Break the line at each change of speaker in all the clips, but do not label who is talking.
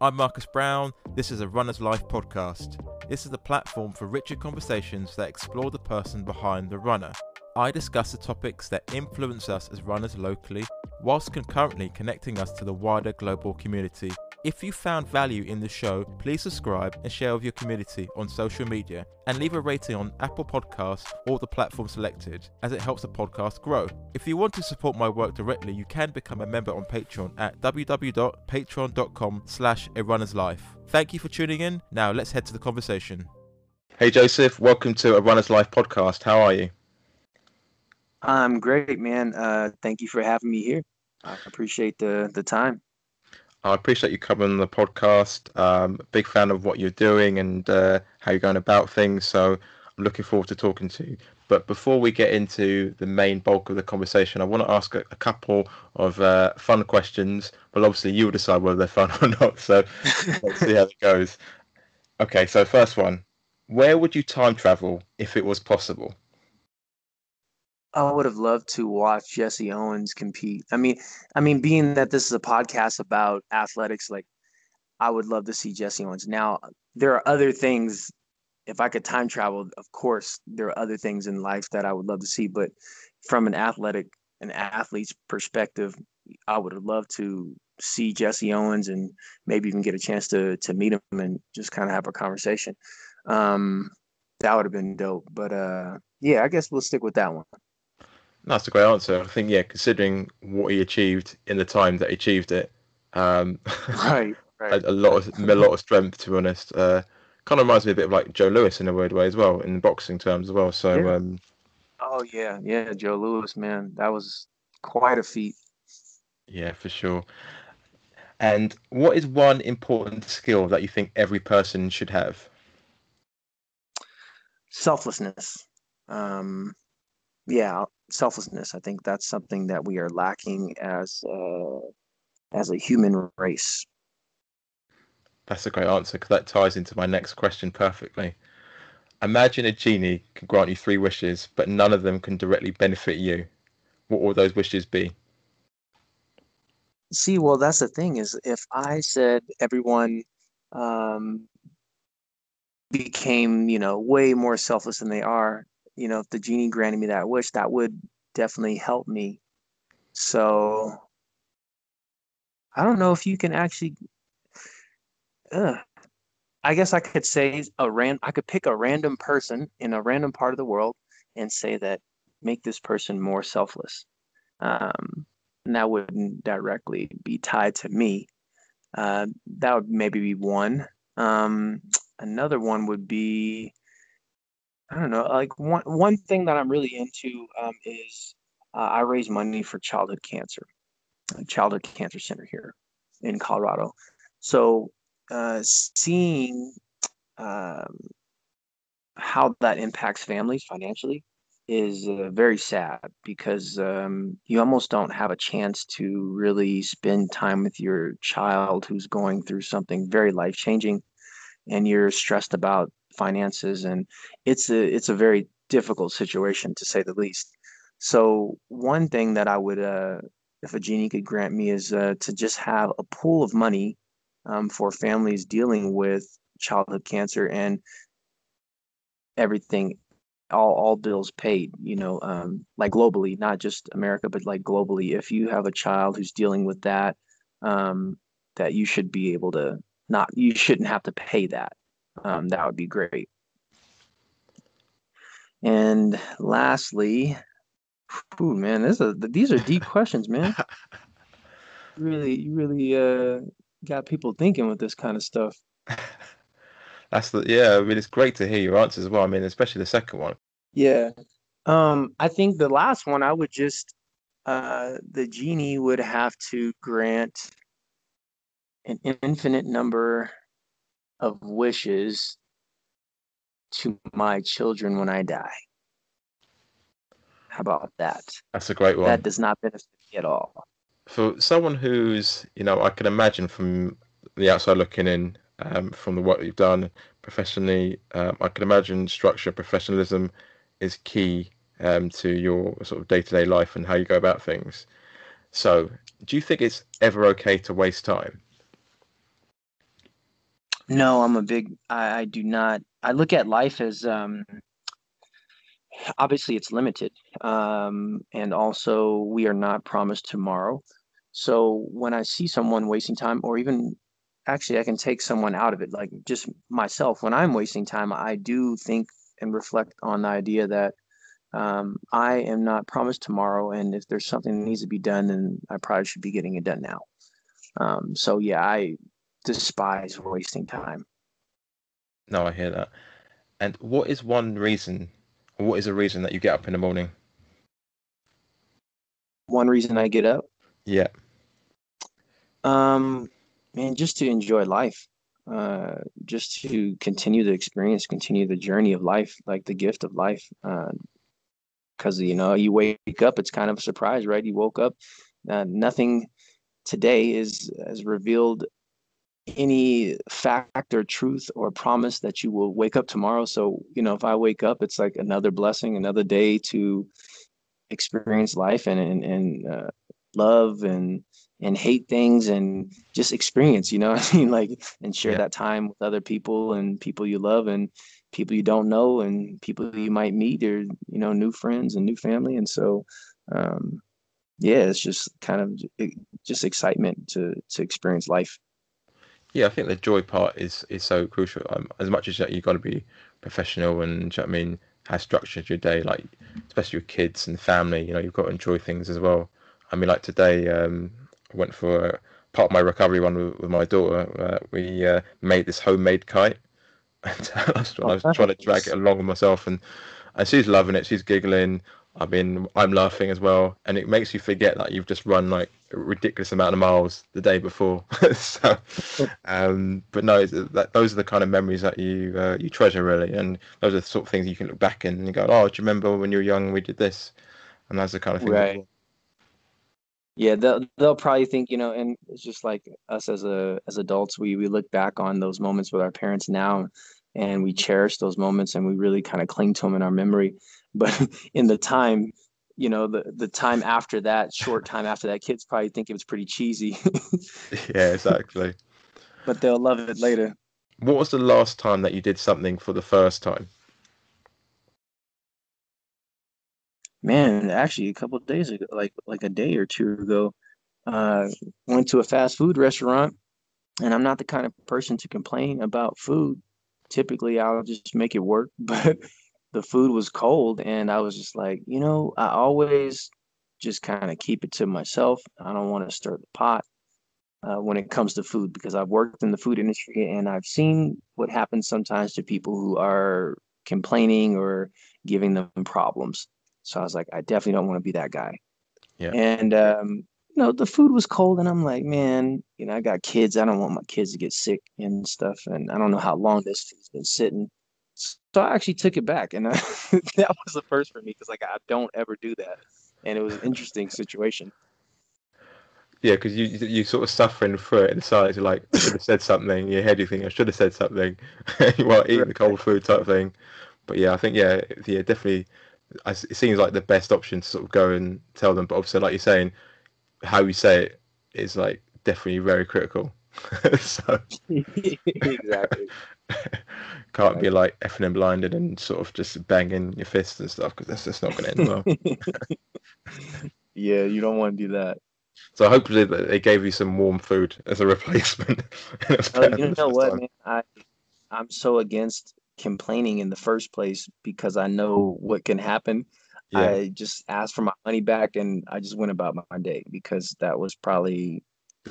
I'm Marcus Brown. This is a Runner's Life podcast. This is the platform for richer conversations that explore the person behind the runner. I discuss the topics that influence us as runners locally, whilst concurrently connecting us to the wider global community. If you found value in the show, please subscribe and share with your community on social media and leave a rating on Apple Podcasts or the platform selected as it helps the podcast grow. If you want to support my work directly, you can become a member on Patreon at www.patreon.com slash a runner's life. Thank you for tuning in. Now let's head to the conversation. Hey Joseph, welcome to a Runner's Life podcast. How are you?
I'm great, man. Uh, thank you for having me here. I appreciate the the time.
I appreciate you coming on the podcast. Um, big fan of what you're doing and uh, how you're going about things. So I'm looking forward to talking to you. But before we get into the main bulk of the conversation, I want to ask a, a couple of uh, fun questions. Well, obviously, you'll decide whether they're fun or not. So let's see how it goes. Okay, so first one Where would you time travel if it was possible?
I would have loved to watch Jesse Owens compete. I mean, I mean, being that this is a podcast about athletics, like I would love to see Jesse Owens. Now, there are other things. If I could time travel, of course, there are other things in life that I would love to see. But from an athletic, an athlete's perspective, I would have loved to see Jesse Owens and maybe even get a chance to to meet him and just kind of have a conversation. Um, that would have been dope. But uh, yeah, I guess we'll stick with that one.
That's a great answer. I think, yeah, considering what he achieved in the time that he achieved it, um,
right, right.
a, a, lot of a lot of strength. To be honest, uh, kind of reminds me a bit of like Joe Louis in a weird way as well, in boxing terms as well. So, yeah. um,
oh yeah, yeah, Joe Louis, man, that was quite a feat.
Yeah, for sure. And what is one important skill that you think every person should have?
Selflessness. Um, yeah, selflessness. I think that's something that we are lacking as uh, as a human race.
That's a great answer because that ties into my next question perfectly. Imagine a genie can grant you three wishes, but none of them can directly benefit you. What will those wishes be?
See, well, that's the thing is if I said everyone um, became, you know, way more selfless than they are, you know, if the genie granted me that wish, that would definitely help me. So I don't know if you can actually. Uh, I guess I could say a ran. I could pick a random person in a random part of the world and say that make this person more selfless. Um, and that wouldn't directly be tied to me. Uh, that would maybe be one. Um, another one would be I don't know. Like one one thing that I'm really into um, is uh, I raise money for childhood cancer, childhood cancer center here in Colorado. So uh, seeing um, how that impacts families financially is uh, very sad because um, you almost don't have a chance to really spend time with your child who's going through something very life changing and you're stressed about finances and it's a it's a very difficult situation to say the least. So one thing that i would uh if a genie could grant me is uh, to just have a pool of money um, for families dealing with childhood cancer and everything all all bills paid you know um, like globally not just america but like globally. If you have a child who's dealing with that um, that you should be able to not you shouldn't have to pay that um, that would be great. And lastly, ooh, man, this is these are deep questions, man. really, you really uh, got people thinking with this kind of stuff.
That's the yeah. I mean, it's great to hear your answers as well. I mean, especially the second one.
Yeah, um, I think the last one I would just uh, the genie would have to grant an infinite number of wishes to my children when I die. How about that?
That's a great one.
That does not benefit me at all.
For someone who's, you know, I can imagine from the outside looking in, um, from the work you've done professionally, um, I can imagine structure, professionalism is key um, to your sort of day to day life and how you go about things. So, do you think it's ever okay to waste time?
No, I'm a big. I, I do not. I look at life as um, obviously it's limited, um, and also we are not promised tomorrow. So when I see someone wasting time, or even actually, I can take someone out of it, like just myself. When I'm wasting time, I do think and reflect on the idea that um, I am not promised tomorrow, and if there's something that needs to be done, then I probably should be getting it done now. Um, so yeah, I despise wasting time.
No, I hear that. And what is one reason, or what is a reason that you get up in the morning?
One reason I get up,
Yeah.
um, man, just to enjoy life, uh, just to continue the experience, continue the journey of life, like the gift of life. Because you know, you wake up, it's kind of a surprise, right? You woke up, uh, nothing today is has revealed any fact or truth or promise that you will wake up tomorrow. So, you know, if I wake up, it's like another blessing, another day to experience life and and, and uh, love and and hate things and just experience, you know what I mean? Like and share
Yeah.
that time with other people and people you love and people you don't know and people you might meet or you know new friends and new family and so um yeah it's just kind of just excitement to to experience life
Yeah, I think the joy part is is so crucial. Um, as much as that you've got to be professional and you know I mean, have structure to your day, like especially with kids and family, you know, you've got to enjoy things as well. I mean, like today, um, I went for a, part of my recovery run with, with my daughter. Uh, we uh, made this homemade kite, and I was, I
Oh,
was trying to drag it along with myself, and and she's loving it. She's giggling. I mean, I'm laughing as well, and it makes you forget that you've just run like a ridiculous amount of miles the day before. so, um, but no, that, those are the kind of memories that you uh, you treasure really, and those are the sort of things you can look back in and go, oh, do you remember when you were young we did this? And that's the kind of thing.
Right. Yeah, they'll they'll probably think, you know, and it's just like us as a as adults, we we look back on those moments with our parents now and we cherish those moments and we really kind of cling to them in our memory. But in the time, you know, the the time after that, short time after that, kids probably think it was pretty cheesy,
Yeah, exactly.
but they'll love it later.
What was the last time that you did something for the first time?
Man, actually a couple of days ago, like like a day or two ago, uh went to a fast food restaurant and I'm not the kind of person to complain about food. Typically, I'll just make it work, but the food was cold, and I was just like, you know, I always just kind of keep it to myself. I don't want to stir the pot uh, when it comes to food because I've worked in the food industry and I've seen what happens sometimes to people who are complaining or giving them problems. So I was like, I definitely don't want to be that guy.
Yeah.
And um, you know, the food was cold, and I'm like, man, you know, I got kids. I don't want my kids to get sick and stuff. And I don't know how long this food's been sitting. So I actually took it back, and I, uh, that was the first for me because like I don't ever do that, and it was an interesting situation.
Yeah, because you you sort of suffering through it inside. You're like, I should have said something. In your head, you think I should have said something while eating the cold food type thing. But yeah, I think yeah, yeah, definitely. It seems like the best option to sort of go and tell them. But obviously, like you're saying, how you say it is like definitely very critical. so
exactly.
can't be like effing and blinded and sort of just banging your fists and stuff because that's just not going to end well.
yeah, you don't want to do that.
So hopefully they gave you some warm food as a replacement.
Oh, you know what,
time.
man? I I'm so against complaining in the first place because I know what can happen.
Yeah,
I just asked for my money back and I just went about my day because that was probably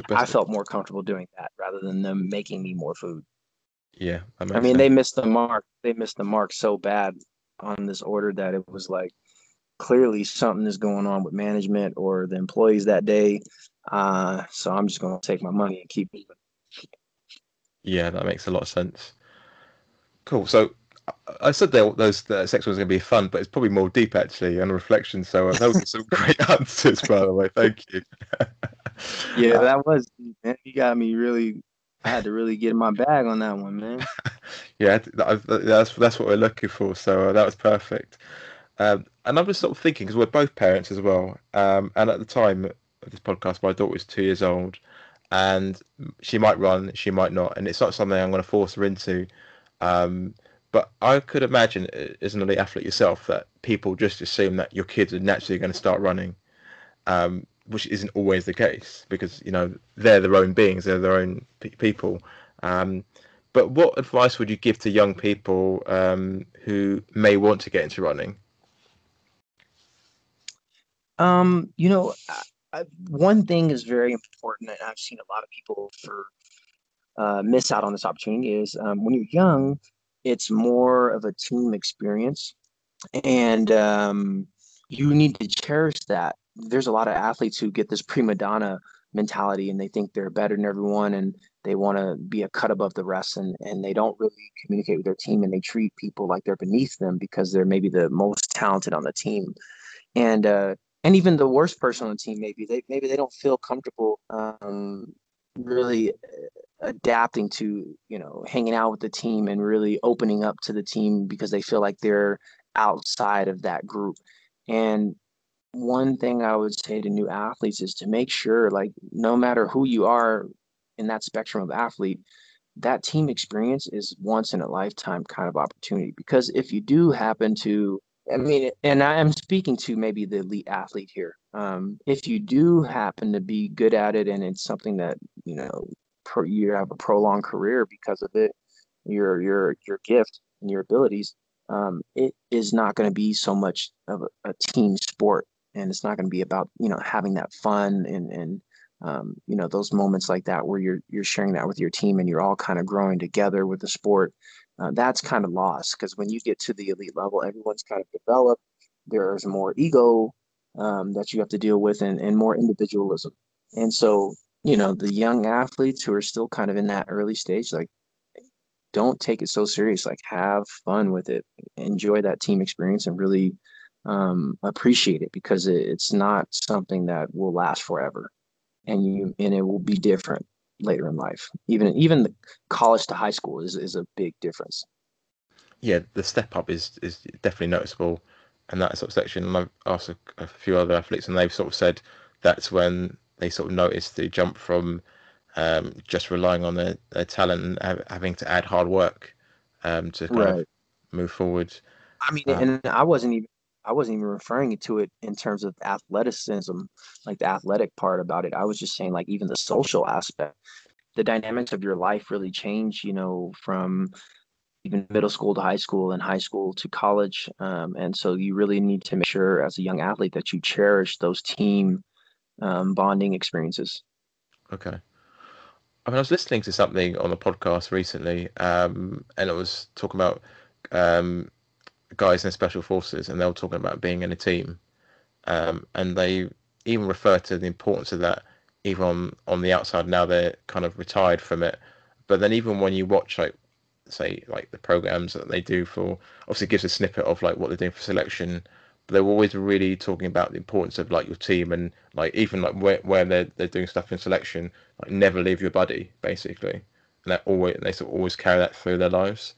I felt more comfortable doing that rather than them making me more food.
Yeah,
I mean,
sense.
they missed the mark. They missed the mark so bad on this order that it was like clearly something is going on with management or the employees that day. Uh, so I'm just gonna take my money and keep it.
Yeah, that makes a lot of sense. Cool. So I said those the section was going to be fun, but it's probably more deep actually and reflection. So uh, those are some great answers, by the way. Thank you.
Yeah,
Uh,
that was man. You got me really. I had to really get in my bag on that one, man.
yeah, that's that's what we're looking for. So uh, that was perfect. Um, and I'm just sort of thinking because we're both parents as well. Um, and at the time of this podcast, my daughter was two years old, and she might run, she might not, and it's not something I'm going to force her into. Um, but I could imagine, uh, as an elite athlete yourself, that people just assume that your kids are naturally going to start running, um, which isn't always the case because you know they're their own beings, they're their own pe- people. Um, but what advice would you give to young people um, who may want to get into running?
Um, you know, I, one thing is very important, and I've seen a lot of people for uh, miss out on this opportunity is um, when you're young, it's more of a team experience, and um, you need to cherish that. There's a lot of athletes who get this prima donna mentality, and they think they're better than everyone, and they want to be a cut above the rest, and and they don't really communicate with their team, and they treat people like they're beneath them because they're maybe the most talented on the team, and uh, and even the worst person on the team maybe they maybe they don't feel comfortable um, really adapting to you know hanging out with the team and really opening up to the team because they feel like they're outside of that group. And one thing i would say to new athletes is to make sure like no matter who you are in that spectrum of athlete that team experience is once in a lifetime kind of opportunity because if you do happen to I mean, and I am speaking to maybe the elite athlete here. Um, if you do happen to be good at it and it's something that you know pro, you have a prolonged career because of it, your your your gift and your abilities, um, it is not going to be so much of a, a, team sport, and it's not going to be about you know having that fun and and um, you know those moments like that where you're you're sharing that with your team and you're all kind of growing together with the sport uh, that's kind of lost because when you get to the elite level, everyone's kind of developed. There's more ego um, that you have to deal with and, and more individualism. And so, you know, the young athletes who are still kind of in that early stage, like, don't take it so serious. Like, have fun with it, enjoy that team experience, and really um, appreciate it because it, it's not something that will last forever, and you and it will be different later in life. Even even the college to high school is is a big difference.
Yeah, the step up is is definitely noticeable, and that sort of section. And I've asked a, a few other athletes, and they've sort of said that's when they sort of noticed the jump from um, just relying on their, their talent and having to add hard work um, to kind right. of move forward.
I mean, um, and I wasn't even I wasn't even referring to it in terms of athleticism, like the athletic part about it. I was just saying like even the social aspect. The dynamics of your life really change, you know, from even middle school to high school and high school to college. Um, and so you really need to make sure as a young athlete that you cherish those team um, bonding experiences.
Okay. I mean, I was listening to something on a podcast recently, um, and it was talking about um, guys in special forces, and they were talking about being in a team, um, and they even refer to the importance of that even on on the outside. Now they're kind of retired from it, but then even when you watch like say like the programs that they do for obviously gives a snippet of like what they're doing for selection but they're always really talking about the importance of like your team and like even like where, where they're they're doing stuff in selection like never leave your buddy basically. And that always they sort of always carry that through their lives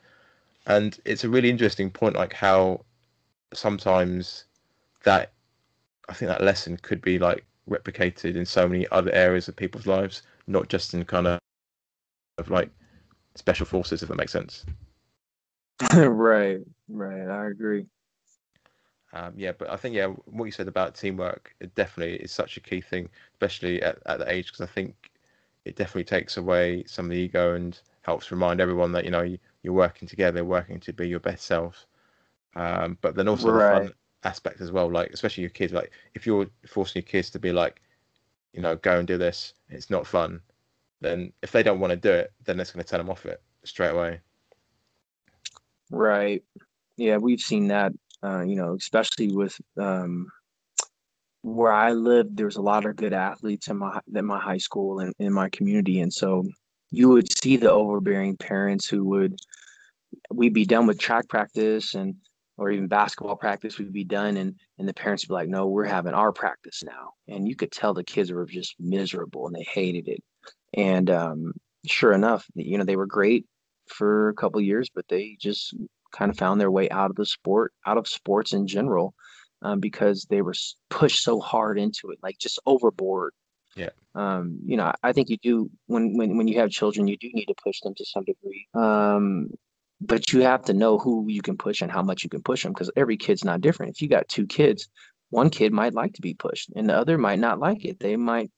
and it's a really interesting point, like how sometimes that I think that lesson could be like replicated in so many other areas of people's lives, not just in kind of, of like special forces, if that makes sense.
right, right. I agree.
Um, yeah, but I think yeah, what you said about teamwork, it definitely is such a key thing, especially at, at the age, because I think it definitely takes away some of the ego and helps remind everyone that you know you, you're working together, working to be your best self. Um, but then also right. the fun aspect as well, like especially your kids. Like if you're forcing your kids to be like, you know, go and do this, it's not fun. Then if they don't want to do it, then that's going to turn them off it straight away.
Right. Yeah, we've seen that. Uh, you know, especially with um, where I lived, there's a lot of good athletes in my in my high school and in my community, and so you would see the overbearing parents who would we'd be done with track practice and or even basketball practice we'd be done and and the parents would be like no we're having our practice now. And you could tell the kids were just miserable and they hated it. And um, sure enough you know they were great for a couple years but they just kind of found their way out of the sport out of sports in general um, because they were pushed so hard into it like just overboard
Yeah.
Um, you know, I think you do when when when you have children, you do need to push them to some degree. Um, but you have to know who you can push and how much you can push them because every kid's not different. If you got two kids, one kid might like to be pushed and the other might not like it. They might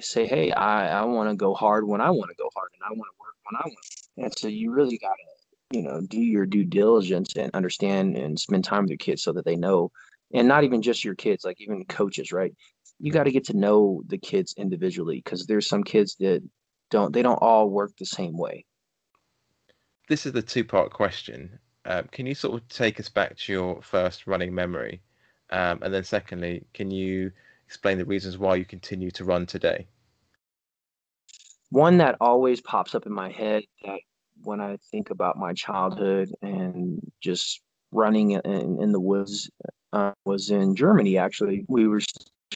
say, Hey, I, I want to go hard when I want to go hard and I want to work when I want. And so you really got to, you know, do your due diligence and understand and spend time with your kids so that they know, and not even just your kids, like even coaches, right? You got to get to know the kids individually because there's some kids that don't, they don't all work the same way
this is the two part question. Um, can you sort of take us back to your first running memory? Um, and then, secondly, can you explain the reasons why you continue to run today?
One that always pops up in my head that when I think about my childhood and just running in, in the woods uh, was in Germany. Actually, we were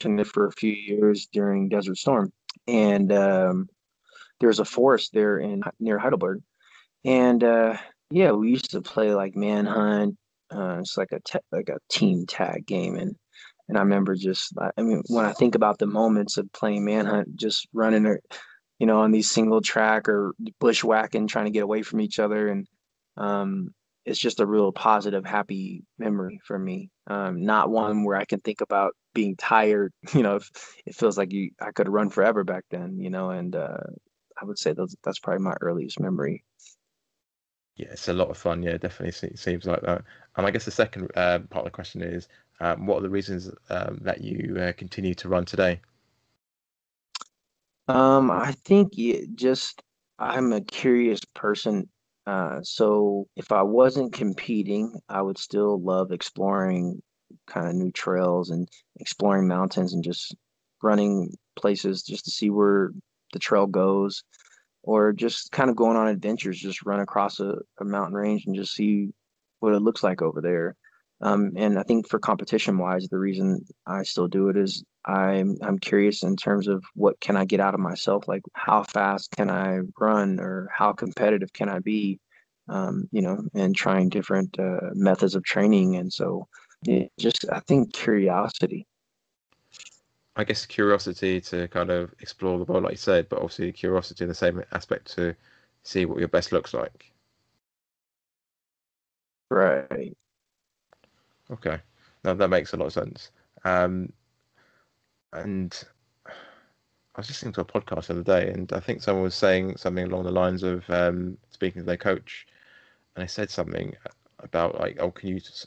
for a few years during Desert Storm, and um, there's a forest there in near Heidelberg, and uh, yeah, we used to play like Manhunt. Uh, it's like a te- like a team tag game, and and I remember just I mean when I think about the moments of playing Manhunt, just running or you know on these single track or bushwhacking, trying to get away from each other, and um, it's just a real positive, happy memory for me. Um, not one where I can think about being tired. You know, it feels like you I could run forever back then. You know, and uh, I would say those that's probably my earliest memory.
Yeah, it's a lot of fun. Yeah, definitely seems like that. And I guess the second uh, part of the question is, um, what are the reasons um, that you uh, continue to run today?
Um, I think it just I'm a curious person. Uh, so if I wasn't competing, I would still love exploring kind of new trails and exploring mountains and just running places just to see where the trail goes or just kind of going on adventures, just run across a, a mountain range and just see what it looks like over there. Um, and I think for competition wise, the reason I still do it is I'm I'm curious in terms of what can I get out of myself, like how fast can I run or how competitive can I be, um, you know, and trying different uh, methods of training. And so, just I think curiosity.
I guess curiosity to kind of explore the world, like you said, but obviously curiosity in the same aspect to see what your best looks like.
Right.
Okay. Now that makes a lot of sense. Um, and I was listening to a podcast the other day, and I think someone was saying something along the lines of um, speaking to their coach, and they said something about like, oh, can you? Just...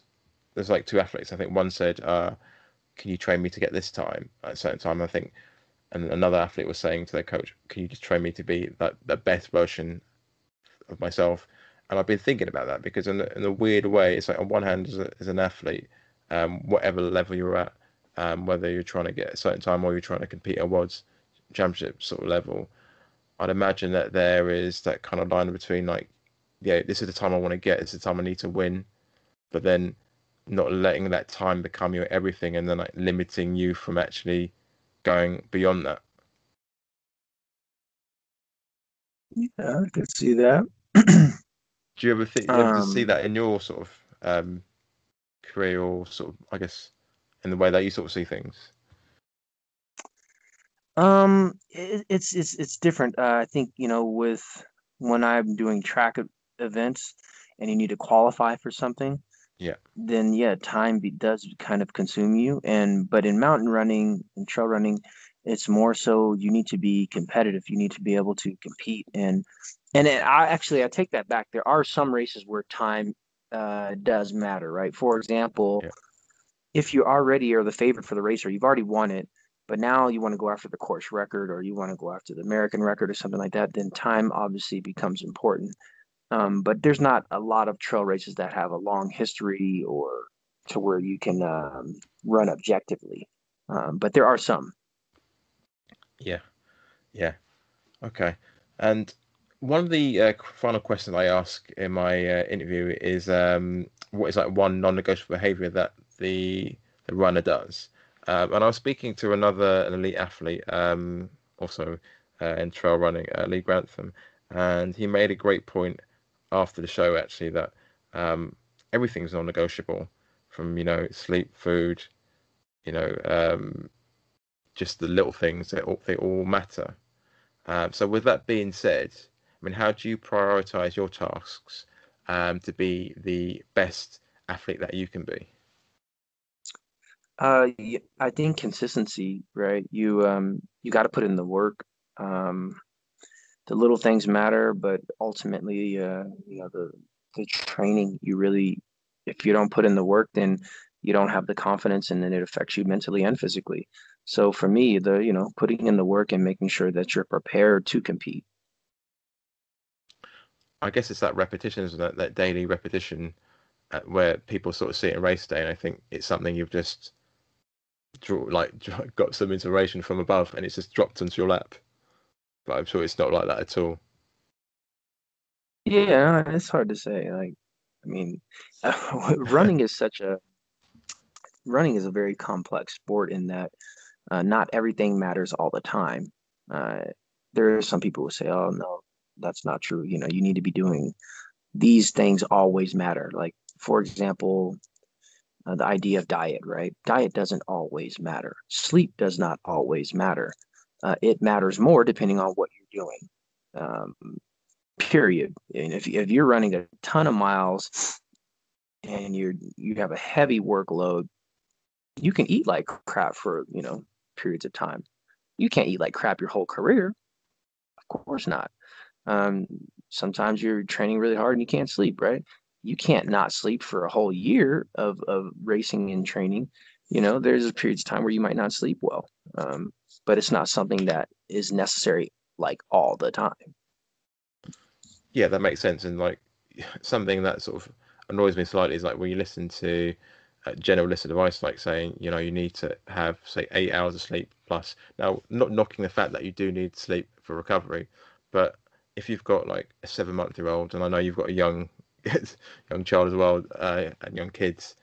There's like two athletes. I think one said, uh, can you train me to get this time at a certain time? I think, and another athlete was saying to their coach, can you just train me to be that the best version of myself? And I've been thinking about that because in, in a weird way, it's like on one hand, as, a, as an athlete, um, whatever level you're at, um, whether you're trying to get a certain time or you're trying to compete at world's championship sort of level, I'd imagine that there is that kind of line between like, yeah, this is the time I want to get, this is the time I need to win, but then not letting that time become your everything and then like limiting you from actually going beyond that.
Yeah, I can see that.
Do you ever think you ever um, see that in your sort of um, career or sort of I guess in the way that you sort of see things?
Um, it, it's it's it's different. Uh, I think you know with when I'm doing track events and you need to qualify for something,
yeah
then yeah time be, does kind of consume you and but in mountain running and trail running it's more so you need to be competitive you need to be able to compete and and it, i actually i take that back there are some races where time uh, does matter right for example yeah. If you already are the favorite for the race or you've already won it but now you want to go after the course record or you want to go after the american record or something like that then time obviously becomes important um, but there's not a lot of trail races that have a long history or to where you can um, run objectively. Um, but there are some.
Yeah, yeah, okay. And one of the uh, final questions I ask in my uh, interview is, um, what is like one non-negotiable behavior that the the runner does? Um, and I was speaking to another an elite athlete, um, also uh, in trail running, uh, Lee Grantham, and he made a great point after the show actually that um, everything's non-negotiable from you know sleep, food, you know, um, just the little things they all, they all matter. Um, so with that being said, I mean, how do you prioritize your tasks um, to be the best athlete that you can be?
Uh, I think consistency, right? You um you got to put in the work. Um, the little things matter, but ultimately, uh, you know, the the training you really, if you don't put in the work, then you don't have the confidence, and then it affects you mentally and physically. So for me, the you know putting in the work and making sure that you're prepared to compete.
I guess it's that repetition, that that daily repetition, uh, where people sort of see it in race day, and I think it's something you've just draw, like got some inspiration from above, and it's just dropped onto your lap. But I'm sure it's not like that at all.
Yeah, it's hard to say. Like, I mean, running is such a running is a very complex sport in that uh, not everything matters all the time. Uh, there are some people who say, "Oh no, that's not true." You know, you need to be doing these things always matter. Like, for example, uh, the idea of diet, right? Diet doesn't always matter. Sleep does not always matter. Uh, it matters more depending on what you're doing. Um, period. And if if you're running a ton of miles and you're you have a heavy workload, you can eat like crap for you know periods of time. You can't eat like crap your whole career. Of course not. Um, sometimes you're training really hard and you can't sleep, right? You can't not sleep for a whole year of, of racing and training. You know, there's a periods of time where you might not sleep well, um, but it's not something that is necessary like all the time.
Yeah, that makes sense. And like something that sort of annoys me slightly is like when you listen to general list of advice, like saying, you know, you need to have say eight hours of sleep plus. Now, not knocking the fact that you do need sleep for recovery, but if you've got like a seven month year old, and I know you've got a young young child as well uh, and young kids,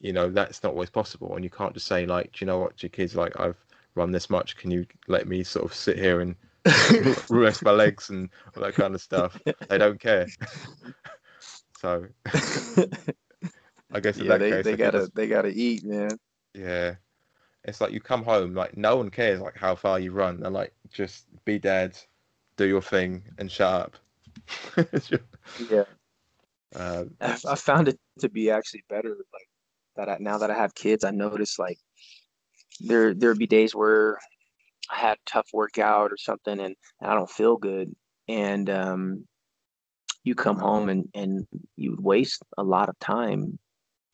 you know that's not always possible, and you can't just say like, do you know what, your kids like I've run this much, can you let me sort of sit here and rest my legs and all that kind of stuff? They don't care. so I guess
yeah, they,
case,
they gotta just, they gotta eat, man.
Yeah, it's like you come home, like no one cares like how far you run. They're like, just be dad, do your thing, and shut
up. yeah, uh, I found it to be actually better. Like that, I, now that I have kids, I notice like there there'd be days where I had a tough workout or something, and, and I don't feel good, and um, you come home and and you waste a lot of time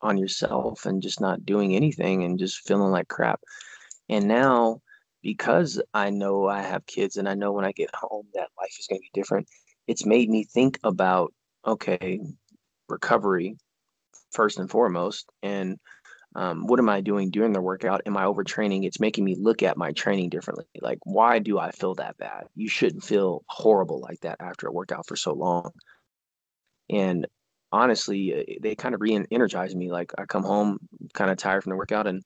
on yourself and just not doing anything and just feeling like crap. And now because I know I have kids and I know when I get home that life is going to be different, it's made me think about okay, recovery first and foremost. And um, what am I doing during the workout? Am I overtraining? It's making me look at my training differently. Like, why do I feel that bad? You shouldn't feel horrible like that after a workout for so long. And honestly, uh, they kind of re-energize me. Like I come home kind of tired from the workout, and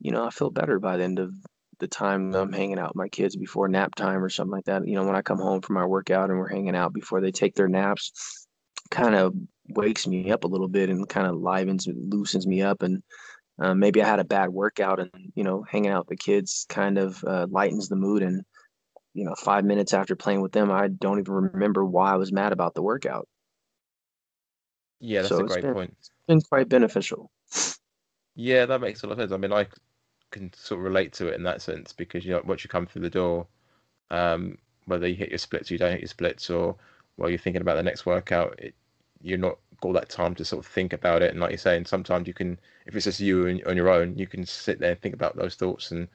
you know I feel better by the end of the time I'm hanging out with my kids before nap time or something like that. You know, when I come home from my workout and we're hanging out before they take their naps, kind of wakes me up a little bit and kind of livens and loosens me up and uh, maybe I had a bad workout and you know hanging out with the kids kind of uh, lightens the mood and you know five minutes after playing with them I don't even remember why I was mad about the workout.
Yeah, that's so a great
been,
point.
It's been quite beneficial.
Yeah, that makes a lot of sense. I mean, I can sort of relate to it in that sense because you know once you come through the door, um, whether you hit your splits or you don't hit your splits, or while you're thinking about the next workout, it, you're not got that time to sort of think about it. And like you're saying, sometimes you can, if it's just you on your own, you can sit there and think about those thoughts and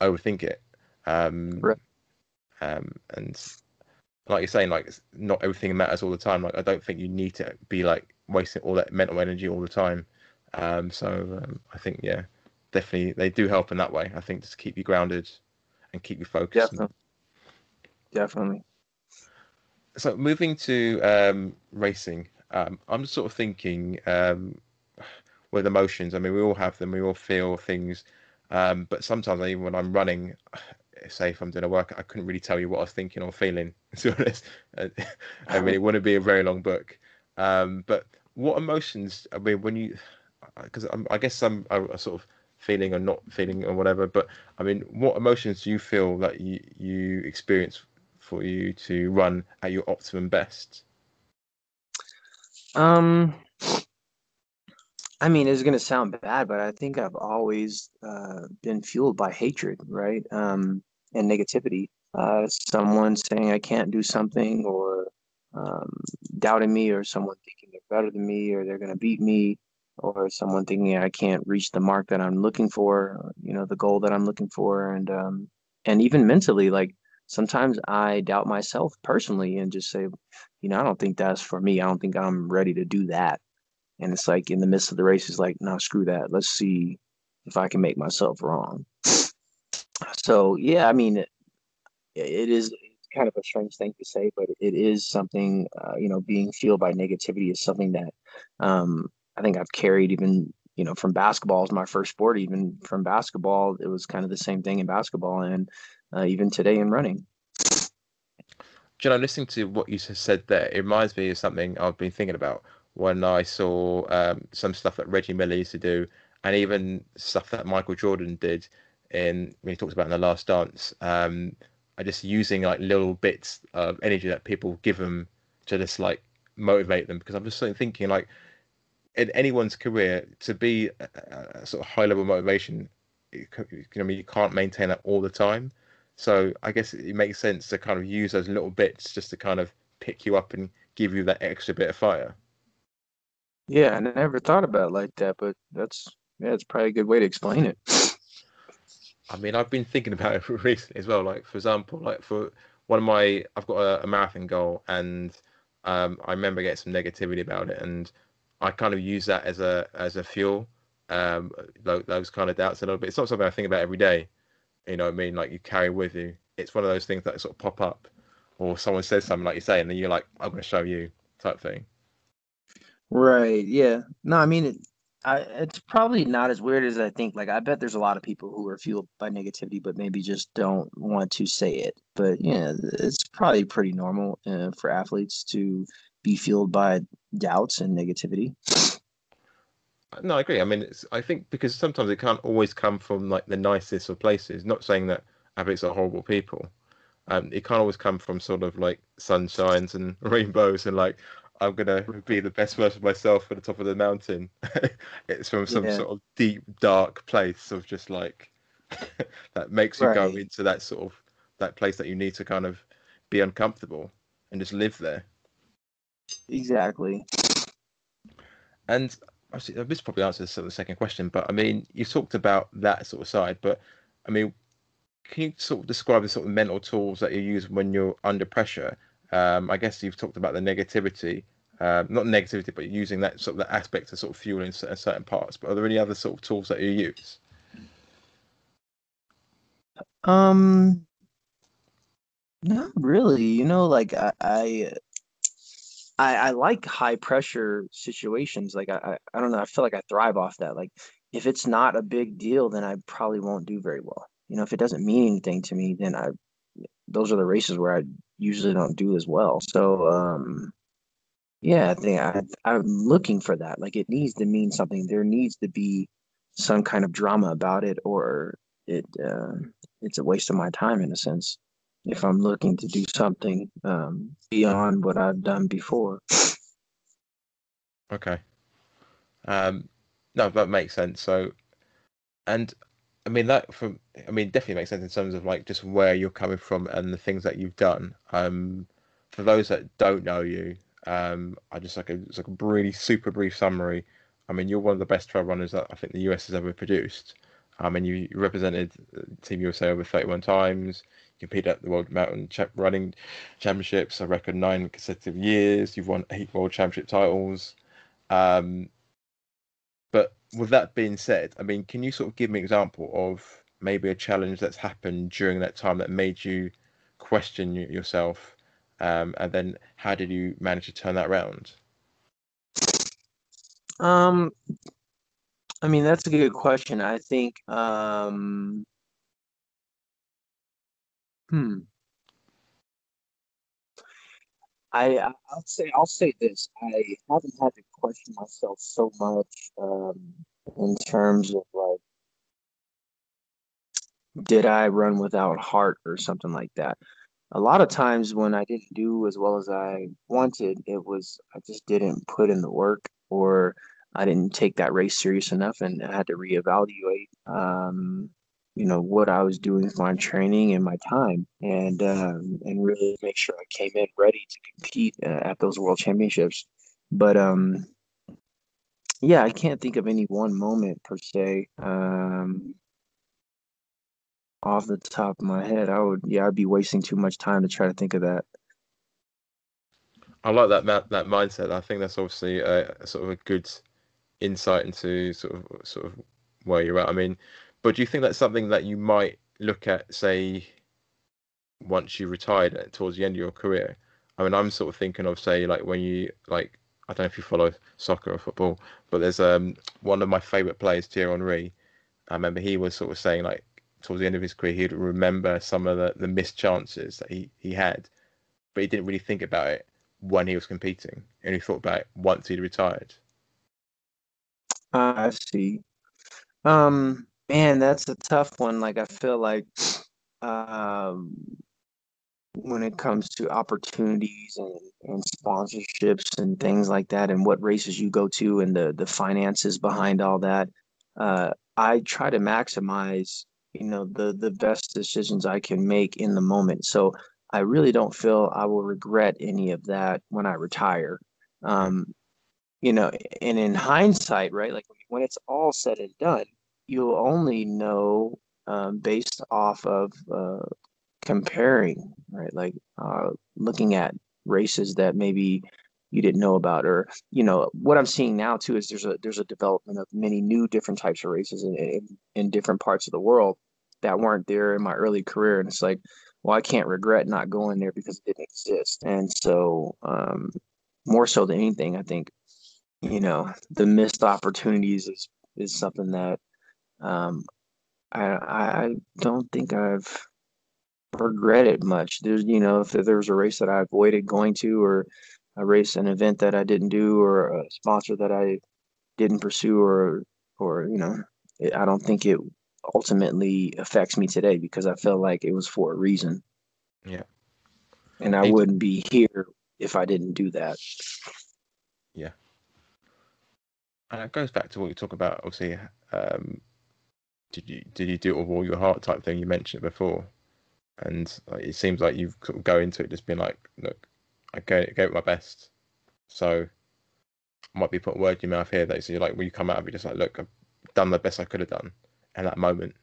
overthink it. Um, right. um, and like you're saying, like not everything matters all the time. Like I don't think you need to be like wasting all that mental energy all the time. Um, so um, I think yeah, definitely they do help in that way. I think just keep you grounded and keep you focused.
Definitely. Definitely
so moving to um, racing, um, I'm sort of thinking um, with emotions. I mean, we all have them. We all feel things, um, but sometimes even when I'm running, say if I'm doing a workout, I couldn't really tell you what I was thinking or feeling. To be honest, I mean, it wouldn't be a very long book. Um, but what emotions? I mean, when you, because I guess some are sort of feeling or not feeling or whatever. But I mean, what emotions do you feel that you you experience for you to run at your optimum best?
Um, I mean, it's gonna sound bad, but I think I've always uh, been fueled by hatred, right? Um, and negativity. Uh, someone saying I can't do something, or um, doubting me, or someone thinking they're better than me, or they're gonna beat me, or someone thinking I can't reach the mark that I'm looking for, you know, the goal that I'm looking for, and um, and even mentally, like sometimes I doubt myself personally and just say, you know, I don't think that's for me. I don't think I'm ready to do that. And it's like in the midst of the race, it's like, no, screw that. Let's see if I can make myself wrong. So yeah, I mean, it, is kind of a strange thing to say, but it is something. Uh, you know, being fueled by negativity is something that um, I think I've carried even you know from basketball as my first sport. Even from basketball, it was kind of the same thing in basketball, and uh, even today in running.
you know, listening to what you said there, it reminds me of something I've been thinking about when I saw um, some stuff that Reggie Miller used to do, and even stuff that Michael Jordan did in when he talks about in the Last Dance. Um, I just using like little bits of energy that people give them to just like motivate them because I'm just sort of thinking like in anyone's career to be a, a sort of high level motivation, you know, I mean, you can't maintain that all the time. So I guess it makes sense to kind of use those little bits just to kind of pick you up and give you that extra bit of fire.
Yeah, I never thought about it like that, but that's yeah, it's probably a good way to explain it.
I mean, I've been thinking about it recently as well. Like, for example, like for one of my, I've got a, a marathon goal, and um, I remember getting some negativity about it, and I kind of use that as a as a fuel. Um, those kind of doubts a little bit. It's not something I think about every day. You know what I mean? Like you carry with you. It's one of those things that sort of pop up, or someone says something like you say, and then you're like, "I'm going to show you," type thing.
Right. Yeah. No, I mean, it, I, it's probably not as weird as I think. Like, I bet there's a lot of people who are fueled by negativity, but maybe just don't want to say it. But yeah, it's probably pretty normal uh, for athletes to be fueled by doubts and negativity.
No, I agree. I mean, I think because sometimes it can't always come from like the nicest of places. Not saying that athletes are horrible people. Um, it can't always come from sort of like sunshines and rainbows and like I'm gonna be the best version of myself at the top of the mountain. it's from some yeah. sort of deep, dark place of just like that makes you right. go into that sort of that place that you need to kind of be uncomfortable and just live there.
Exactly.
And this probably answers the second question, but I mean, you talked about that sort of side, but I mean, can you sort of describe the sort of mental tools that you use when you're under pressure? Um, I guess you've talked about the negativity, uh, not negativity, but using that sort of that aspect to sort of fueling certain, certain parts. But are there any other sort of tools that you use?
Um, not really. You know, like I, I I, I like high pressure situations. Like I, I, I don't know. I feel like I thrive off that. Like if it's not a big deal, then I probably won't do very well. You know, if it doesn't mean anything to me, then I those are the races where I usually don't do as well. So um yeah, I think I I'm looking for that. Like it needs to mean something. There needs to be some kind of drama about it or it uh, it's a waste of my time in a sense if I'm looking to do something um, beyond what I've done before.
Okay. Um, no, that makes sense. So, and I mean that from I mean definitely makes sense in terms of like just where you're coming from and the things that you've done. Um, for those that don't know you, um, I just like a it's like a really super brief summary. I mean, you're one of the best trail runners that I think the US has ever produced. I mean, you represented Team USA over 31 times competed at the World Mountain Running Championships. I reckon nine consecutive years. You've won eight World Championship titles. Um, but with that being said, I mean, can you sort of give me an example of maybe a challenge that's happened during that time that made you question yourself? Um, and then how did you manage to turn that around?
Um, I mean, that's a good question. I think um, Hmm. I I'll say I'll say this. I haven't had to question myself so much um, in terms of like did I run without heart or something like that? A lot of times when I didn't do as well as I wanted, it was I just didn't put in the work or I didn't take that race serious enough and I had to reevaluate um, you know what I was doing with my training and my time, and um, and really make sure I came in ready to compete uh, at those world championships. But um, yeah, I can't think of any one moment per se. Um, off the top of my head, I would yeah, I'd be wasting too much time to try to think of that.
I like that that, mindset. I think that's obviously a, a sort of a good insight into sort of sort of where you're at. I mean, but do you think that's something that you might look at, say, once you retired towards the end of your career? I mean, I'm sort of thinking of say like when you like I don't know if you follow soccer or football, but there's um one of my favourite players, Thierry Henry. I remember he was sort of saying like towards the end of his career he'd remember some of the, the missed chances that he, he had, but he didn't really think about it when he was competing, and he thought about it once he'd retired.
I see. Um, Man, that's a tough one. Like I feel like um, when it comes to opportunities and, and sponsorships and things like that, and what races you go to, and the the finances behind all that, uh, I try to maximize, you know, the the best decisions I can make in the moment. So I really don't feel I will regret any of that when I retire. Um, you know, and in hindsight, right, like when it's all said and done you'll only know um, based off of uh, comparing, right? Like uh, looking at races that maybe you didn't know about, or you know what I'm seeing now too is there's a there's a development of many new different types of races in, in, in different parts of the world that weren't there in my early career, and it's like, well, I can't regret not going there because it didn't exist, and so um, more so than anything, I think you know the missed opportunities is is something that um, I I don't think I've regretted much. There's you know if there was a race that I avoided going to, or a race, an event that I didn't do, or a sponsor that I didn't pursue, or or you know, it, I don't think it ultimately affects me today because I felt like it was for a reason.
Yeah.
And I wouldn't be here if I didn't do that.
Yeah. And it goes back to what you talk about, obviously, um, did you did you do it with all your heart type thing? You mentioned before. And like, it seems like you've sort of go into it just being like look i gave, gave it my best. So I might be putting word in your mouth here though so you're like when you come out of it just like look i've done the best i could have done. In that moment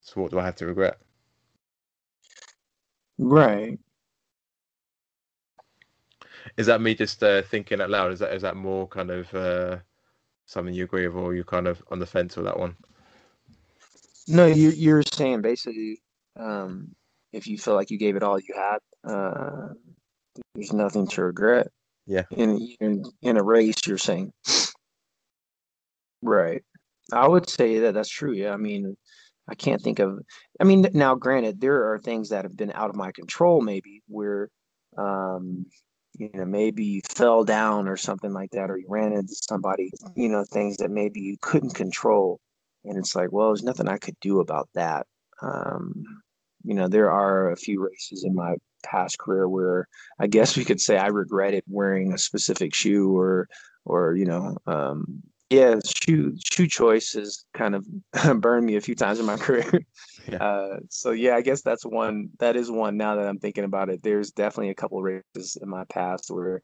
so what do i have to regret?
Right.
Is that me just uh, thinking out loud? Is that is that more kind of uh, something you agree with or you kind of on the fence with that one
no, you you're saying basically, um, if you feel like you gave it all you had, uh, there's nothing to regret.
Yeah.
In in in a race, you're saying, right? I would say that that's true. Yeah. I mean, I can't think of. I mean, now granted, there are things that have been out of my control, maybe where, um, you know, maybe you fell down or something like that, or you ran into somebody. You know, things that maybe you couldn't control and it's like, well, there's nothing I could do about that. Um, you know, there are a few races in my past career where I guess we could say I regretted wearing a specific shoe or, or you know, um, yeah, shoe shoe choice has kind of burned me a few times in my career. Yeah. Uh, so yeah, I guess that's one. That is one. Now that I'm thinking about it, there's definitely a couple races in my past where,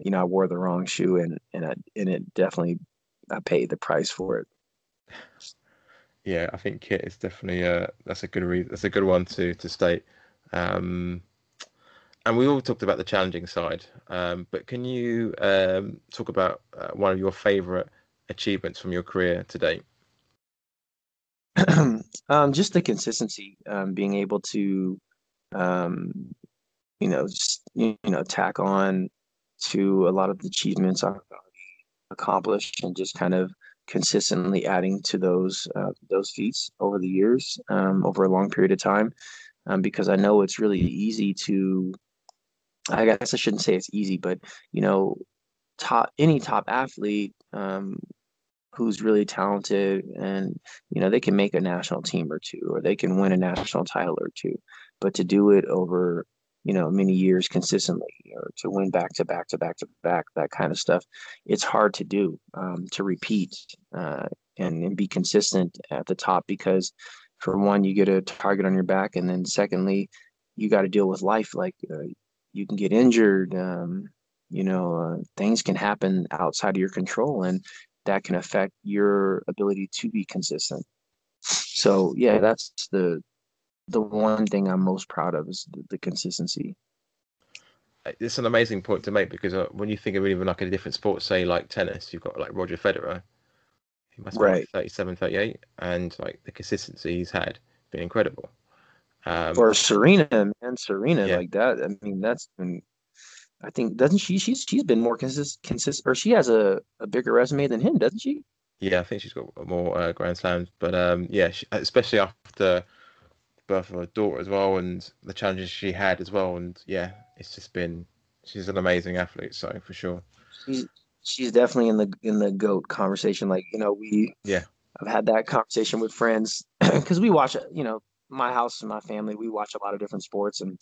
you know, I wore the wrong shoe and and I, and it definitely I paid the price for it
yeah, I think kit is definitely a uh, that's a good reason. That's a good one to to state. Um, and we all talked about the challenging side, um, but can you um, talk about uh, one of your favourite achievements from your career to date?
um, just the consistency, um, being able to, um, you know, just, you know, tack on to a lot of the achievements I've accomplished, and just kind of consistently adding to those uh, those feats over the years, um, over a long period of time, um, because I know it's really easy to. I guess I shouldn't say it's easy, but you know, top any top athlete um, who's really talented and you know they can make a national team or two or they can win a national title or two but to do it over you know many years consistently or to win back to back to back to back that kind of stuff it's hard to do um, to repeat uh, and, and be consistent at the top because for one you get a target on your back and then secondly you got to deal with life like uh, you can get injured um, you know uh, things can happen outside of your control and that can affect your ability to be consistent. So yeah that's the the one thing i'm most proud of is the, the consistency
it's an amazing point to make because uh, when you think of even like a different sport say like tennis you've got like roger federer he must be right. like 37 38 and like the consistency he's had been incredible
um, or serena man serena yeah. like that i mean that's been I think doesn't she? She's she's been more consistent, consist, or she has a, a bigger resume than him, doesn't she?
Yeah, I think she's got more uh, Grand Slams, but um, yeah, she, especially after birth of her daughter as well, and the challenges she had as well, and yeah, it's just been she's an amazing athlete, so for sure.
She's she's definitely in the in the goat conversation. Like you know, we
yeah,
I've had that conversation with friends because we watch you know my house and my family we watch a lot of different sports and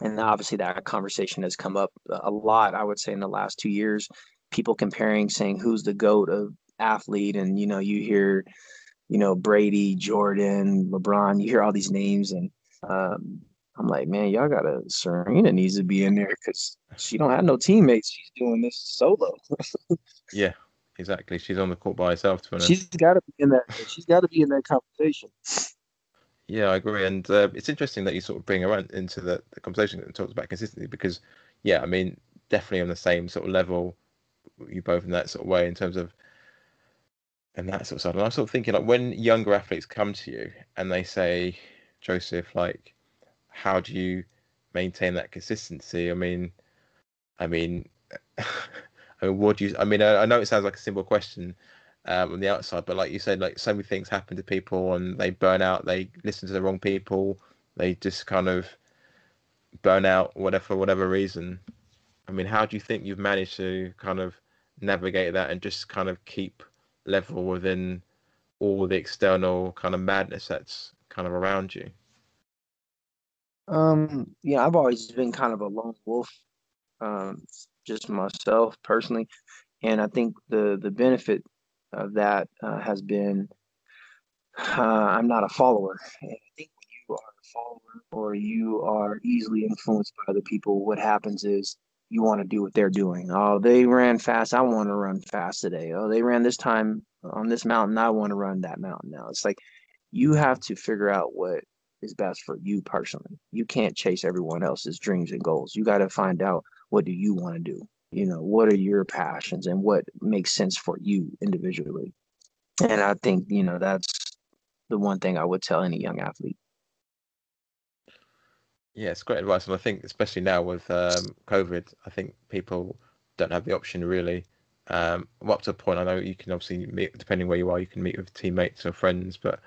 and obviously that conversation has come up a lot i would say in the last two years people comparing saying who's the goat of athlete and you know you hear you know brady jordan lebron you hear all these names and um, i'm like man y'all gotta serena needs to be in there because she don't have no teammates. She's doing this solo.
Yeah exactly. She's on the court by herself
she's got to be in that she's got to be in that conversation.
Yeah, I agree, and uh, it's interesting that you sort of bring around into the, the conversation and talks about consistency because, yeah, I mean, definitely on the same sort of level, you both in that sort of way in terms of, and that sort of stuff. And I'm sort of thinking like when younger athletes come to you and they say, Joseph, like, how do you maintain that consistency? I mean, I mean, I mean, what do you? I mean, I, I know it sounds like a simple question, um, on the outside. But like you said, like so many things happen to people and they burn out. They listen to the wrong people. They just kind of burn out, whatever for whatever reason. I mean, how do you think you've managed to kind of navigate that and just kind of keep level within all the external kind of madness that's kind of around you?
Um, yeah, I've always been kind of a lone wolf, um, just myself personally, and I think the the benefit of that uh, has been uh, I'm not a follower. And I think when you are a follower or you are easily influenced by other people, what happens is you want to do what they're doing. Oh, they ran fast. I want to run fast today. Oh, they ran this time on this mountain. I want to run that mountain now. It's like you have to figure out what is best for you personally. You can't chase everyone else's dreams and goals. You got to find out what do you want to do you know what are your passions and what makes sense for you individually and i think you know that's the one thing i would tell any young athlete
yeah it's great advice and i think especially now with um, covid i think people don't have the option really um, up to a point i know you can obviously meet depending where you are you can meet with teammates or friends but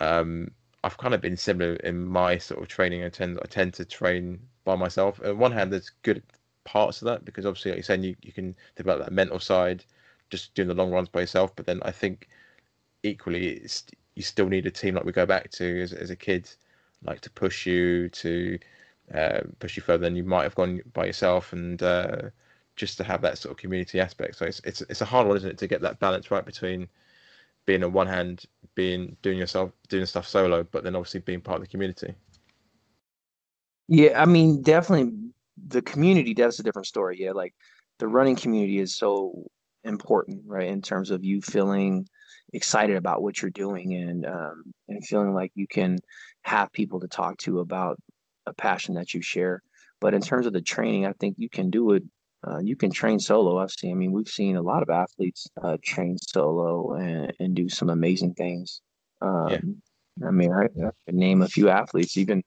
um, I've kind of been similar in my sort of training. I tend I tend to train by myself. On one hand, there's good parts of that because obviously, like you're saying, you, you can develop that mental side just doing the long runs by yourself. But then I think equally, you still need a team like we go back to as, as a kid, like to push you to uh, push you further than you might have gone by yourself, and uh, just to have that sort of community aspect. So it's it's it's a hard one, isn't it, to get that balance right between being on one hand being doing yourself doing stuff solo, but then obviously being part of the community.
Yeah, I mean, definitely the community that's a different story yeah like the running community is so important right in terms of you feeling excited about what you're doing and um, and feeling like you can have people to talk to about a passion that you share but in terms of the training i think you can do it uh, you can train solo i've seen i mean we've seen a lot of athletes uh, train solo and, and do some amazing things um, yeah. i mean I, I can name a few athletes even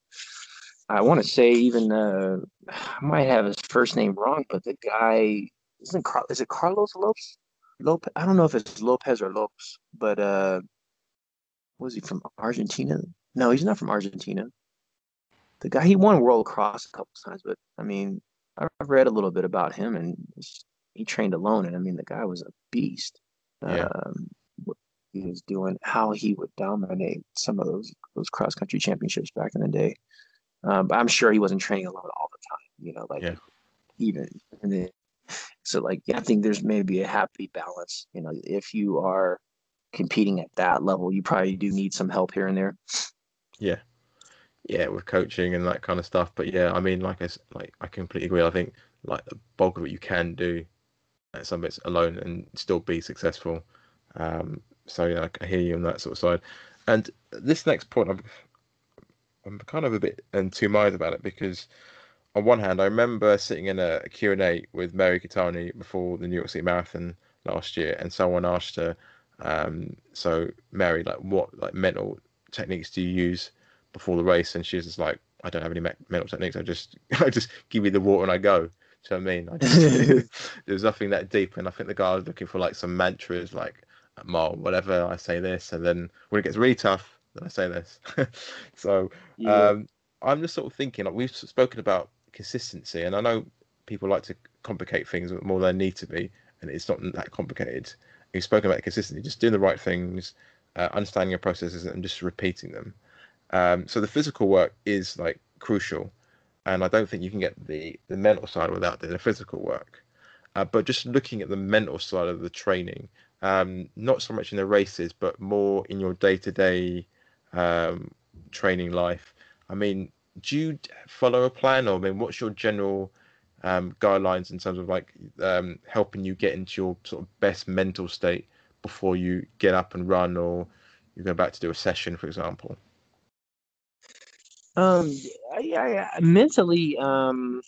I want to say even uh, I might have his first name wrong, but the guy isn't Car- is it Carlos Lopez? Lopez? I don't know if it's Lopez or Lopes, but uh, was he from Argentina? No, he's not from Argentina. The guy he won World Cross a couple times, but I mean, I've read a little bit about him, and he trained alone, and I mean, the guy was a beast.
Yeah.
um, what he was doing, how he would dominate some of those those cross country championships back in the day. Um, but I'm sure he wasn't training alone all the time. You know, like
Yeah.
even and then, so like yeah, I think there's maybe a happy balance. You know, if you are competing at that level, you probably do need some help here and there.
Yeah, yeah, with coaching and that kind of stuff. But yeah, I mean, like I like I completely agree. I think like the bulk of it you can do at some bits alone and still be successful. Um, so yeah, I hear you on that sort of side. And this next point, I'm I'm kind of a bit in two minds about it because on one hand, I remember sitting in a Q and A with Mary Keitany before the New York City Marathon last year, and someone asked her, um, "So Mary, like, what like mental techniques do you use before the race?" And she was just like, "I don't have any me- mental techniques. I just I just give you the water and I go." Do you know what I mean? I just, there's nothing that deep, and I think the guy was looking for like some mantras, like "Mile, whatever." I say this, and then when it gets really tough, then I say this. so
Yeah.
um, I'm just sort of thinking, like we've spoken about consistency, and I know people like to complicate things more than they need to be, and it's not that complicated. You've spoken about consistency, just doing the right things, uh, understanding your processes, and just repeating them. Um, so the physical work is like crucial, and I don't think you can get the the mental side without doing the physical work. Uh, but just looking at the mental side of the training, um, not so much in the races, but more in your day to day training life. I mean, do you follow a plan, or I mean, what's your general um, guidelines in terms of like um, helping you get into your sort of best mental state before you get up and run, or you go back to do a session, for example?
Um, I, I, mentally, um,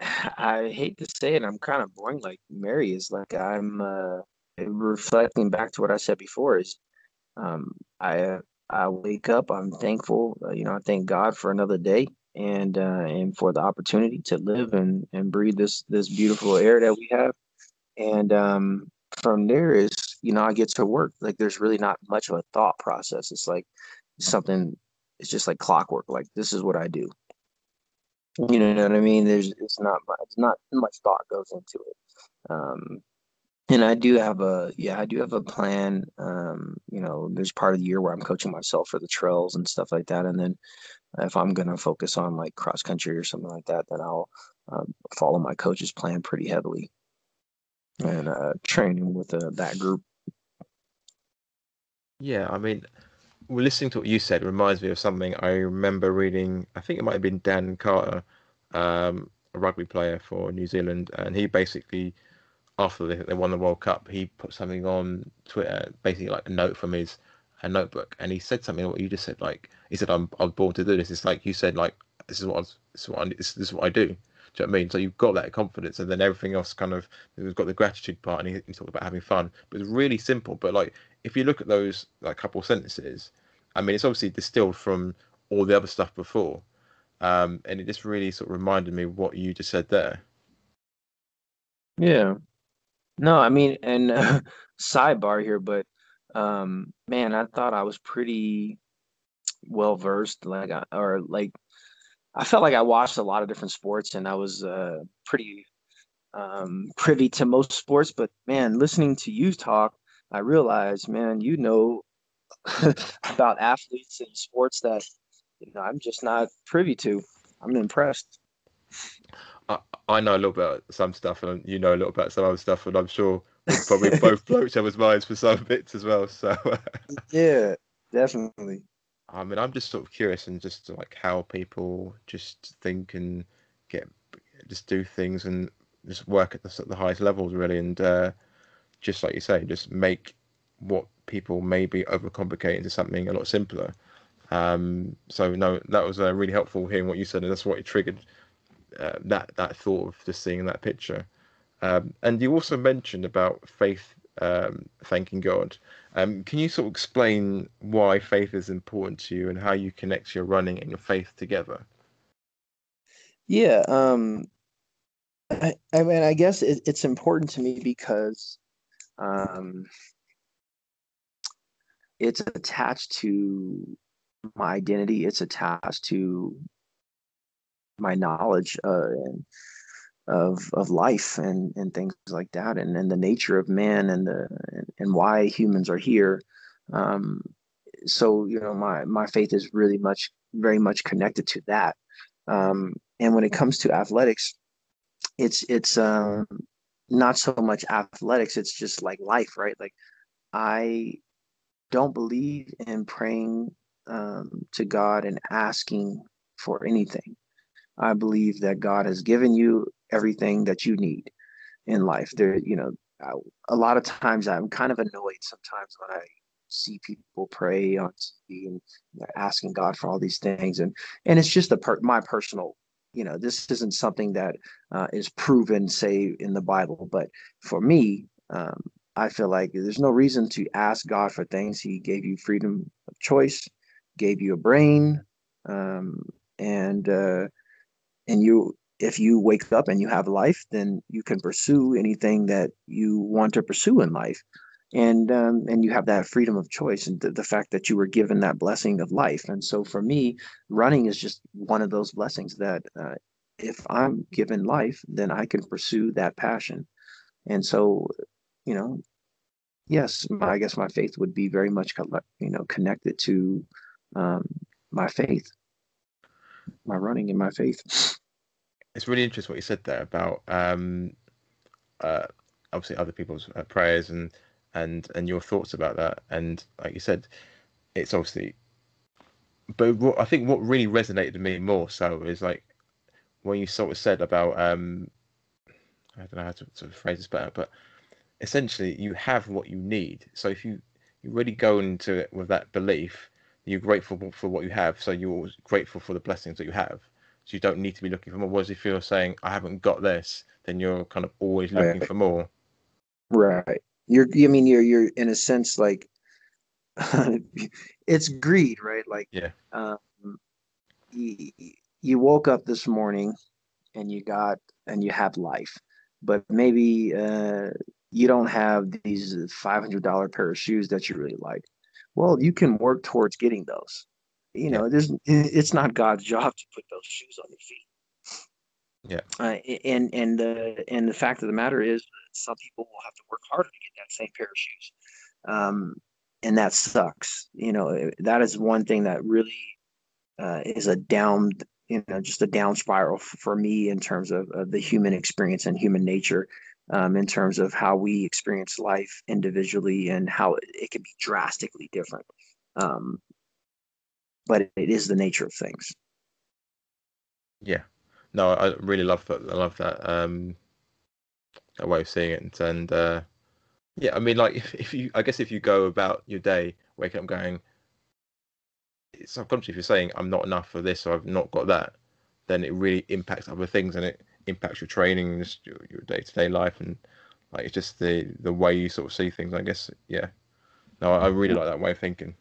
I hate to say it, I'm kind of boring like Mary is. Like I'm uh, reflecting back to what I said before is um, I I wake up, I'm thankful, uh, you know, I thank God for another day and uh, and for the opportunity to live and and breathe this this beautiful air that we have. And um, from there is, you know, I get to work. Like there's really not much of a thought process. It's like something. It's just like clockwork. Like this is what I do. You know what I mean? There's it's not it's not much thought goes into it. Um, and I do have a yeah, I do have a plan. Um, you know, there's part of the year where I'm coaching myself for the trails and stuff like that. And then if I'm gonna focus on like cross country or something like that, then I'll um, follow my coach's plan pretty heavily and uh, training with uh, that group.
Yeah, I mean, listening to what you said reminds me of something I remember reading. I think it might have been Dan Carter, um, a rugby player for New Zealand, and he basically, after they, they won the World Cup, he put something on Twitter, basically like a note from his a notebook, and he said something what you just said. Like he said, "I'm I'm born to do this." It's like you said, like this is what I this is what I, this, this is what I do. Do you know what I mean? So you've got that confidence, and then everything else kind of we've got the gratitude part, and he, he talked about having fun. But it's really simple. But like if you look at those like couple sentences, I mean, it's obviously distilled from all the other stuff before, um, and it just really sort of reminded me what you just said there.
Yeah. No, I mean, and uh, sidebar here, but um, man, I thought I was pretty well versed, like, I, or like, I felt like I watched a lot of different sports, and I was uh, pretty um, privy to most sports. But man, listening to you talk, I realized, man, you know about athletes and sports that you know I'm just not privy to. I'm impressed.
I, I know a little bit about some stuff, and you know a little about some other stuff, and I'm sure we'll probably both blow each other's minds for some bits as well. So,
Yeah, definitely.
I mean, I'm just sort of curious and just like how people just think and get just do things and just work at the, at the highest levels, really, and uh, just like you say, just make what people maybe overcomplicate into something a lot simpler. Um, so no, that was uh, really helpful hearing what you said, and that's what it triggered uh, that that thought of just seeing that picture. Um, and you also mentioned about faith, um, thanking God. Um, can you sort of explain why faith is important to you and how you connect your running and your faith together?
Yeah, um, I, I mean, I guess it, it's important to me because um, it's attached to my identity. It's attached to my knowledge, uh, and of of life and and things like that and and the nature of man and the and why humans are here. Um, so you know my my faith is really much very much connected to that. Um, and when it comes to athletics it's it's um, not so much athletics it's just like life right? Like i don't believe in praying um, to god and asking for anything i believe that god has given you everything that you need in life. There you know a lot of times i'm kind of annoyed sometimes when i see people pray on TV and asking God for all these things, and and it's just a per- my personal, you know, this isn't something that uh, is proven, say, in the Bible, but for me, um, I feel like there's no reason to ask God for things. He gave you freedom of choice, gave you a brain, um, and uh, and you if you wake up and you have life, then you can pursue anything that you want to pursue in life. And um, and you have that freedom of choice and the, the fact that you were given that blessing of life. And so for me running is just one of those blessings that uh, if i'm given life then i can pursue that passion. And so you know yes i guess my faith would be very much you know connected to um, my faith my running and my faith
it's really interesting what you said there about um, uh, obviously other people's uh, prayers and and and your thoughts about that. And like you said, it's obviously. But what, I think what really resonated with me more so is like when you sort of said about um, I don't know how to sort of phrase this better, but essentially you have what you need. So if you you really go into it with that belief, you're grateful for what you have. So you're grateful for the blessings that you have. So you don't need to be looking for more. Whereas if you're saying I haven't got this, then you're kind of always looking right. for more.
Right. You're, I mean, you're, you're in a sense like it's greed, right? Like,
yeah. Um,
you, you woke up this morning and you got, and you have life, but maybe uh, you don't have these $500 pair of shoes that you really like. Well, you can work towards getting those. You know, yeah. it's not God's job to put those shoes on your feet.
Yeah.
Uh, and and the and the fact of the matter is, some people will have to work harder to get that same pair of shoes, um, and that sucks. You know, that is one thing that really uh, is a down, you know, just a down spiral f- for me in terms of, of, the human experience and human nature, um, in terms of how we experience life individually and how it, it can be drastically different. Um, but it is the nature of things.
Yeah, no, I really love that. I love that um, that way of seeing it, and, and uh, yeah, I mean, like if, if you, I guess if you go about your day, waking up going, subconsciously, if you're saying I'm not enough for this or I've not got that, then it really impacts other things and it impacts your training, just your, your day-to-day life, and like it's just the the way you sort of see things. I guess, yeah. No, I really like that way of thinking.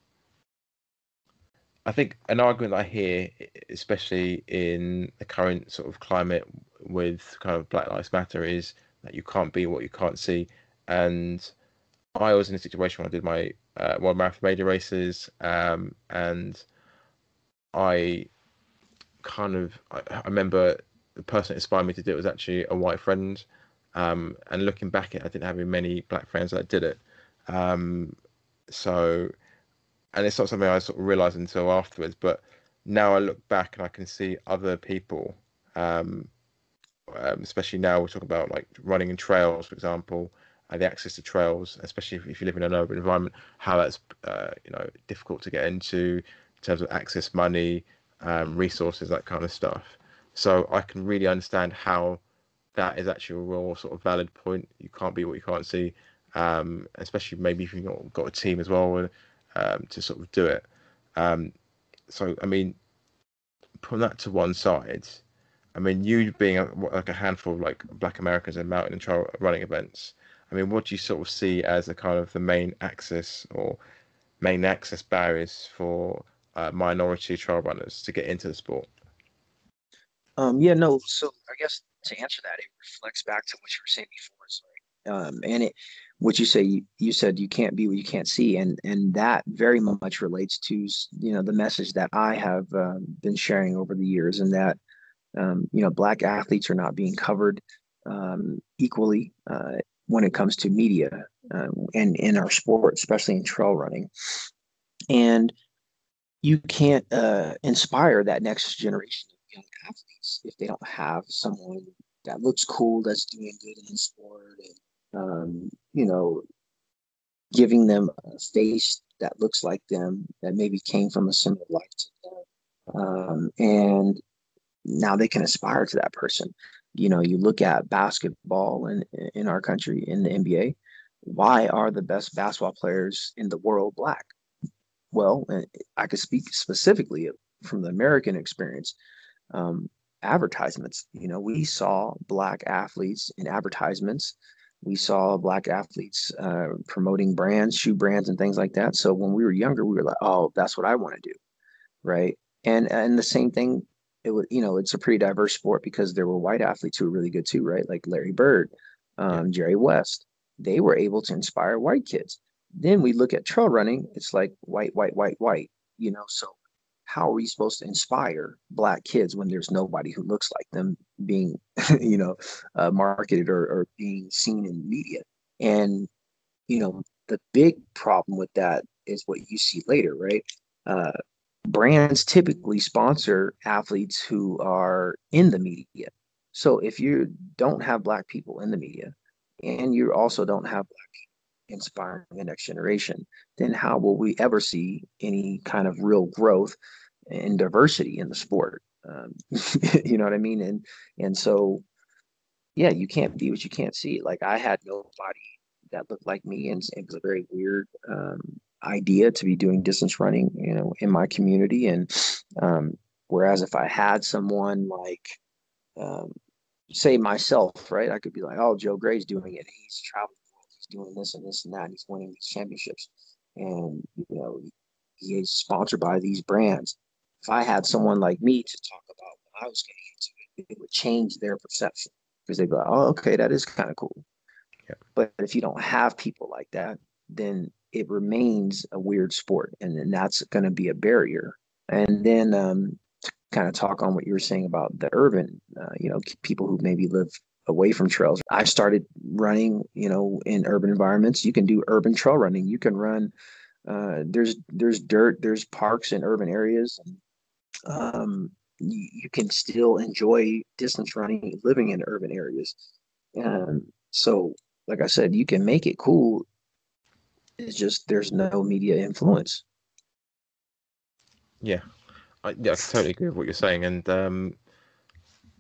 I think an argument I hear, especially in the current sort of climate with kind of Black Lives Matter, is that you can't be what you can't see. And I was in a situation when I did my uh, one marathon major races, um, and I kind of I, I, remember the person that inspired me to do it was actually a white friend. Um, and looking back at it, I didn't have many black friends that did it. Um, so and it's not something I sort of realised until afterwards. But now I look back and I can see other people, um, um, especially now we're talking about like running in trails, for example, uh, the access to trails, especially if, if, you live in an urban environment, how that's uh, you know difficult to get into in terms of access, money, um, resources, that kind of stuff. So I can really understand how that is actually a real sort of valid point. You can't be what you can't see, um, especially maybe if you've got, got a team as well um, to sort of do it. Um, so, I mean, put that to one side. I mean, you being a, like a handful of like Black Americans in mountain and trail running events. I mean, what do you sort of see as the kind of the main access or main access barriers for uh, minority trail runners to get into the sport?
Um, yeah, no. So I guess to answer that, it reflects back to what you were saying before. Sorry, um, and it what you say you, you said you can't be what you can't see and and that very much relates to you know the message that i have uh, been sharing over the years and that Um, you know, black athletes are not being covered um, equally uh, when it comes to media um, and in our sport, especially in trail running. And you can't uh, inspire that next generation of young athletes if they don't have someone that looks cool, that's doing good in the sport, and um, you know, giving them a face that looks like them, that maybe came from a similar life to them, um, and now they can aspire to that person. You know, you look at basketball in in our country in the NBA. Why are the best basketball players in the world black? Well, I could speak specifically from the American experience. Um, advertisements. You know, we saw black athletes in advertisements. We saw black athletes uh, promoting brands, shoe brands, and things like that. So when we were younger, we were like, "Oh, that's what I want to do," right? And and the same thing. It was, you know, it's a pretty diverse sport because there were white athletes who were really good too, right? Like Larry Bird, um, Jerry West. They were able to inspire white kids. Then we look at trail running. It's like white, white, white, white. You know, so how are we supposed to inspire black kids when there's nobody who looks like them being you know uh, marketed or, or being seen in media? And you know the big problem with that is what you see later right? Uh, brands typically sponsor athletes who are in the media. So if you don't have black people in the media and you also don't have black people inspiring the next generation, then how will we ever see any kind of real growth and diversity in the sport? Um, you know what I mean? And and so, yeah, you can't be what you can't see. Like I had nobody that looked like me, and it was a very weird um, idea to be doing distance running, you know, in my community. And um, whereas if I had someone like um, say myself, right? I could be like, oh, Joe Gray's doing it. He's traveling doing this and this and that. And he's winning these championships. And, you know, he is sponsored by these brands. If I had someone like me to talk about what I was getting into it, it would change their perception because they'd be like, oh, okay, that is kind of cool. Yeah. But if you don't have people like that, then it remains a weird sport. And then that's going to be a barrier. And then um, to kind of talk on what you were saying about the urban, uh, you know, people who maybe live away from trails. I started running, you know, in urban environments. You can do urban trail running. You can run. Uh, there's there's dirt. There's parks in urban areas. Um, you, you, can still enjoy distance running living in urban areas. And so, like I said, you can make it cool. It's just there's no media influence.
Yeah, I, yeah, I totally agree with what you're saying, and um,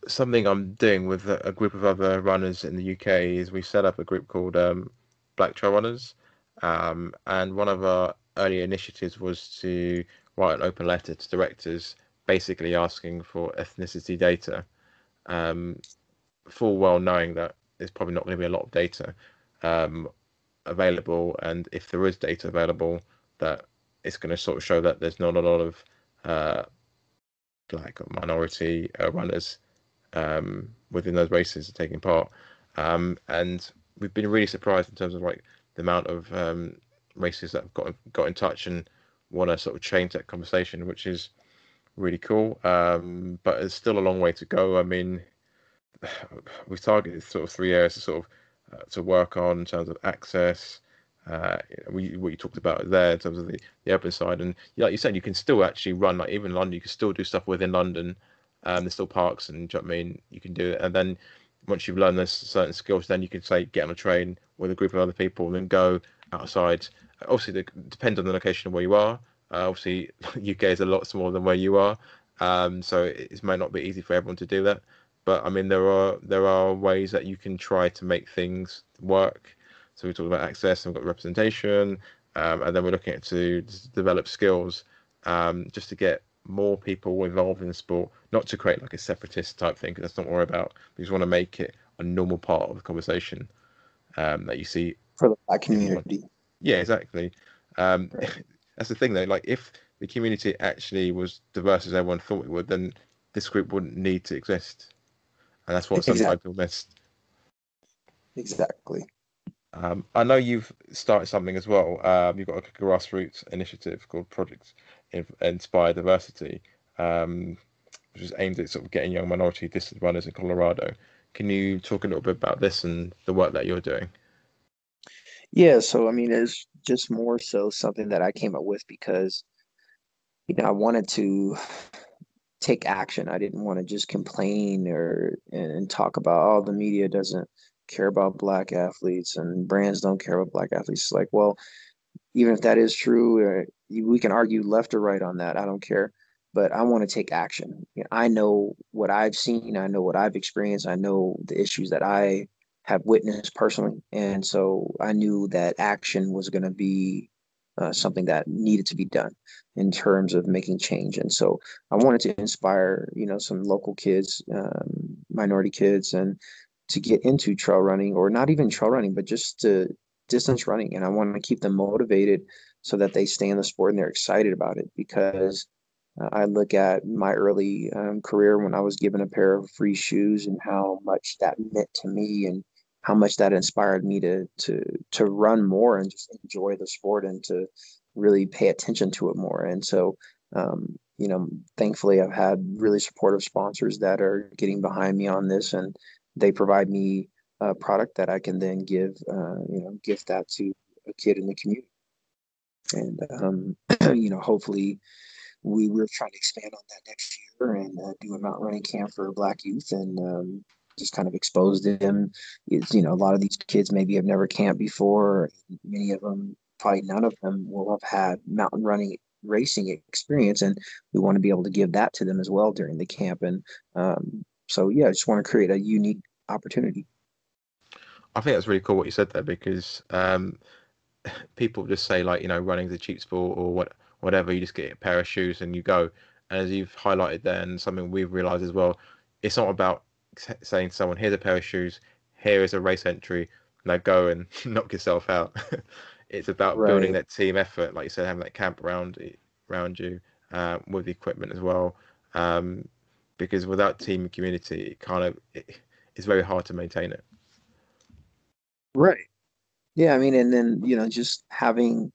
something I'm doing with a, group of other runners in the UK is we set up a group called um, Black Trail Runners, um, and one of our early initiatives was to write an open letter to directors, basically asking for ethnicity data, um, full well knowing that there's probably not going to be a lot of data um, available, and if there is data available, that it's going to sort of show that there's not a lot of uh, minority uh, runners um, within those races are taking part. Um, and we've been really surprised in terms of like the amount of um, races that have got got in touch and want to sort of change that conversation, which is really cool. Um, but it's still a long way to go. I mean, we've targeted sort of three areas to sort of uh, to work on in terms of access. Uh, we, what you talked about there in terms of the, the urban side, and like you said, you can still actually run like even London. You can still do stuff within London um, there's still parks, and you know I mean, you can do it. And then once you've learned those certain skills, then you can say get on a train with a group of other people, and then go outside. Obviously, it depends on the location of where you are. Uh, obviously, UK is a lot smaller than where you are, um, so it, it may not be easy for everyone to do that. But I mean, there are there are ways that you can try to make things work. So we talked about access and we've got representation, um, and then we're looking at to develop skills um, just to get more people involved in the sport, not to create like a separatist type thing, because that's not what we're about. We just want to make it a normal part of the conversation um, that you see
for the black community.
Yeah, exactly. Um, that's the thing though. Like, if the community actually was diverse as everyone thought it would, then this group wouldn't need to exist, and that's what exactly. sometimes people miss.
Exactly.
Um, I know you've started something as well. Um, you've got a grassroots initiative called Project Inspire Diversity. Um, which is aimed at sort of getting young minority distance runners in Colorado. Can you talk a little bit about this and the work that you're doing?
Yeah, so I mean, it's just more so something that I came up with because, you know, I wanted to take action. I didn't want to just complain or and talk about, oh, the media doesn't care about black athletes and brands don't care about black athletes. It's like, well, even if that is true, uh, we can argue left or right on that. I don't care, but I want to take action. You know, I know what I've seen. I know what I've experienced. I know the issues that I have witnessed personally, and so I knew that action was going to be uh, something that needed to be done in terms of making change. And so I wanted to inspire, you know, some local kids, um, minority kids, and to get into trail running, or not even trail running, but just to distance running. And I want to keep them motivated so that they stay in the sport and they're excited about it because uh, I look at my early um, career when I was given a pair of free shoes and how much that meant to me and how much that inspired me to to to run more and just enjoy the sport and to really pay attention to it more. And so, um, you know, thankfully, I've had really supportive sponsors that are getting behind me on this, and they provide me a product that I can then give, uh, you know, gift that to a kid in the community. And um, you know, hopefully, we we're trying to expand on that next year and uh, do a mountain running camp for Black youth and um, just kind of expose them. It's, you know, a lot of these kids maybe have never camped before. Many of them, probably none of them, will have had mountain running racing experience, and we want to be able to give that to them as well during the camp. And um, so, yeah, I just want to create a unique opportunity.
I think that's really cool what you said there because um, people just say like you know running's a cheap sport or what whatever you just get a pair of shoes and you go. And as you've highlighted there, and something we've realised as well, it's not about saying to someone, "Here's a pair of shoes. Here is a race entry. Now go and knock yourself out." it's about right. building that team effort, like you said, having that camp around around you uh, with the equipment as well. Um, because without team community, it kind of it, it's very hard to maintain it.
Right. Yeah, I mean, and then you know, just having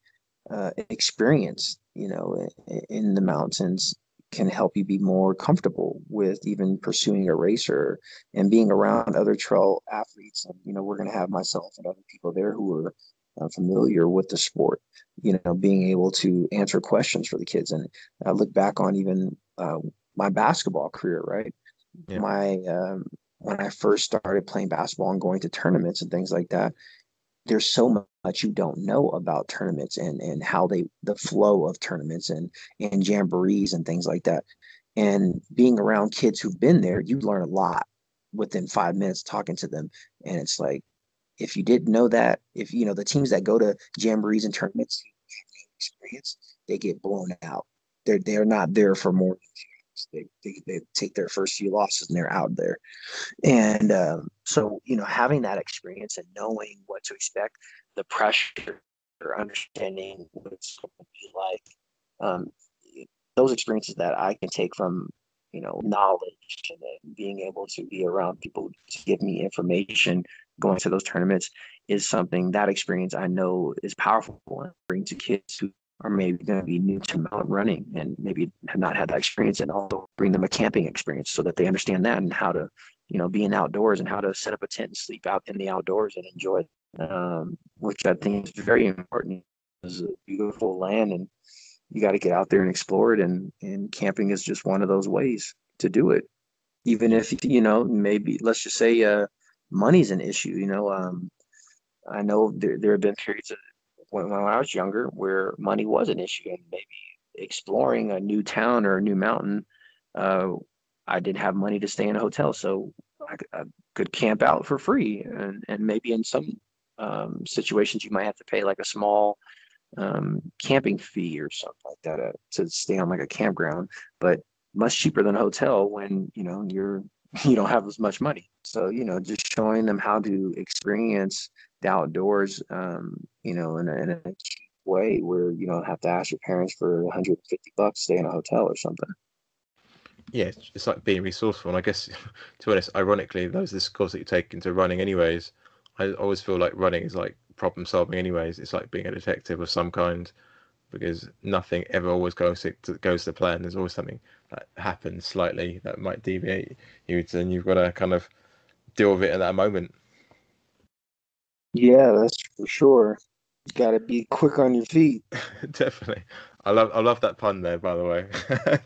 uh, experience, you know, in the mountains can help you be more comfortable with even pursuing a racer and being around other trail athletes. And, you know, we're going to have myself and other people there who are uh, familiar with the sport, you know, being able to answer questions for the kids. And I look back on even uh, my basketball career, right? Yeah. My, um, when I first started playing basketball and going to tournaments and things like that, there's so much you don't know about tournaments and and how they the flow of tournaments and and jamborees and things like that. And being around kids who've been there you learn a lot within five minutes talking to them. And it's like if you didn't know that if you know the teams that go to jamborees and tournaments experience they get blown out. They're they're not there for more they, they, they take their first few losses and they're out there. And um, so, you know, having that experience and knowing what to expect, the pressure or understanding what it's going to be like, um, those experiences that I can take from, you know, knowledge and being able to be around people to give me information going to those tournaments is something that experience I know is powerful and bring to kids who are maybe going to be new to mountain running and maybe have not had that experience and also bring them a camping experience so that they understand that and how to you know be in outdoors and how to set up a tent and sleep out in the outdoors and enjoy um, which i think is very important. It's a beautiful land and you got to get out there and explore it and and camping is just one of those ways to do it. Even if you know maybe let's just say uh money's an issue you know um i know there, there have been periods of when, when I was younger where money was an issue and maybe exploring a new town or a new mountain, uh, I didn't have money to stay in a hotel. So I, I could camp out for free. And, and maybe in some um, situations, you might have to pay like a small um, camping fee or something like that uh, to stay on like a campground, but much cheaper than a hotel when, you know, you're, you don't have as much money. So, you know, just showing them how to experience the outdoors, um, you know, in a, in a way where you don't have to ask your parents for 150 bucks to stay in a hotel or something.
Yeah, it's like being resourceful. And I guess, to be honest, ironically, those are the skills that you take into running, anyways. I always feel like running is like problem solving, anyways. It's like being a detective of some kind. because nothing ever always goes to, goes to plan. There's always something that happens slightly that might deviate you, and you've got to kind of deal with it at that moment.
Yeah, that's for sure. You got to be quick on your feet.
definitely. I love I love that pun there, by the way. I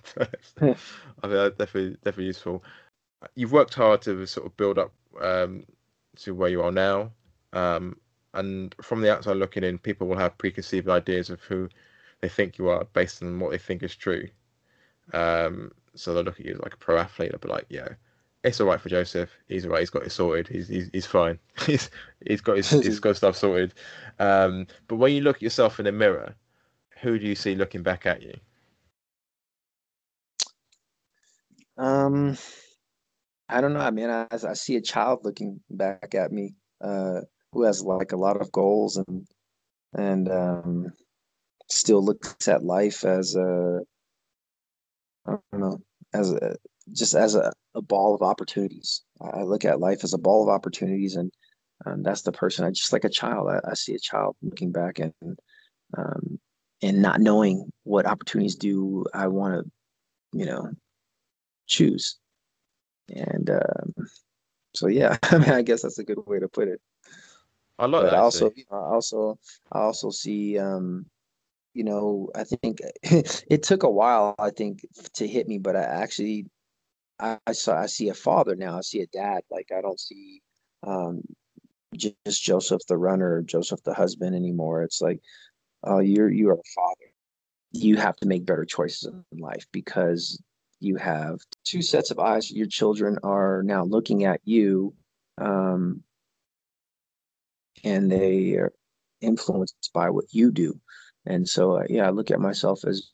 think that's definitely definitely useful. You've worked hard to sort of build up um, to where you are now, um, and from the outside looking in, people will have preconceived ideas of who they think you are based on what they think is true. Um, so they'll look at you like a pro athlete. They'll be like, "Yeah, it's all right for Joseph. He's all right. He's got it sorted. He's he's, he's fine. he's he's got his he's got stuff sorted." Um, but when you look at yourself in the mirror, who do you see looking back at you?
Um, I don't know. I mean, I, I see a child looking back at me, uh, who has like a lot of goals and and um, still looks at life as a I don't know as a just as a, a ball of opportunities. I look at life as a ball of opportunities, and um, that's the person. I just like a child. I, I see a child looking back and um, and not knowing what opportunities do I want to, you know, choose. And um, so, yeah, I mean, I guess that's a good way to put it.
I love but that.
Also, you know, also, I also see, um, you know, I think it took a while, I think, to hit me, but I actually, I, saw, I see a father now. I see a dad. Like I don't see um, just Joseph the runner, Joseph the husband anymore. It's like, oh, you're you are a father. You have to make better choices in life because you have two sets of eyes. Your children are now looking at you, um, and they are influenced by what you do. And so, uh, yeah, I look at myself as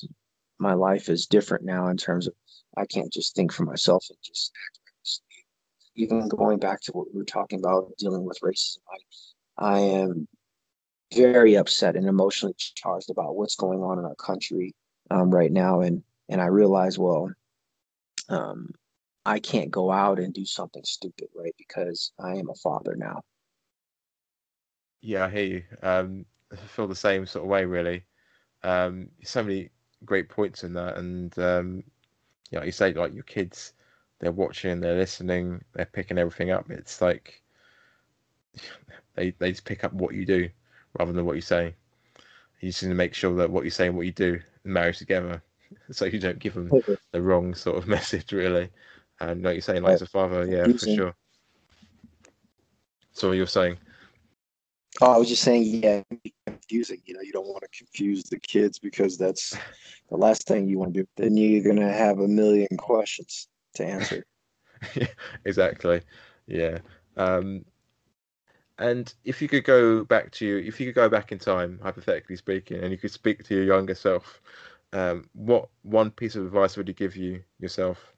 my life is different now in terms of I can't just think for myself and just even going back to what we were talking about dealing with racism. I, I am very upset and emotionally charged about what's going on in our country um, right now, and and I realize, well, um, I can't go out and do something stupid, right? Because I am a father now.
Yeah, I hear you. Um, I feel the same sort of way, really. Um, so many great points in that, and um, you know, you say like your kids, they're watching, they're listening, they're picking everything up. It's like they they just pick up what you do rather than what you say. You just need to make sure that what you say and what you do marries together, so you don't give them the wrong sort of message, really. And like you're saying, like as a father, yeah, for sure. So you're saying?
Oh, I was just saying, yeah, confusing. You know, you don't want to confuse the kids because that's the last thing you want to do. Then you're gonna have a million questions to answer.
yeah, exactly. Yeah. Um, and if you could go back to you, if you could go back in time, hypothetically speaking, and you could speak to your younger self, um, what one piece of advice would you give you yourself?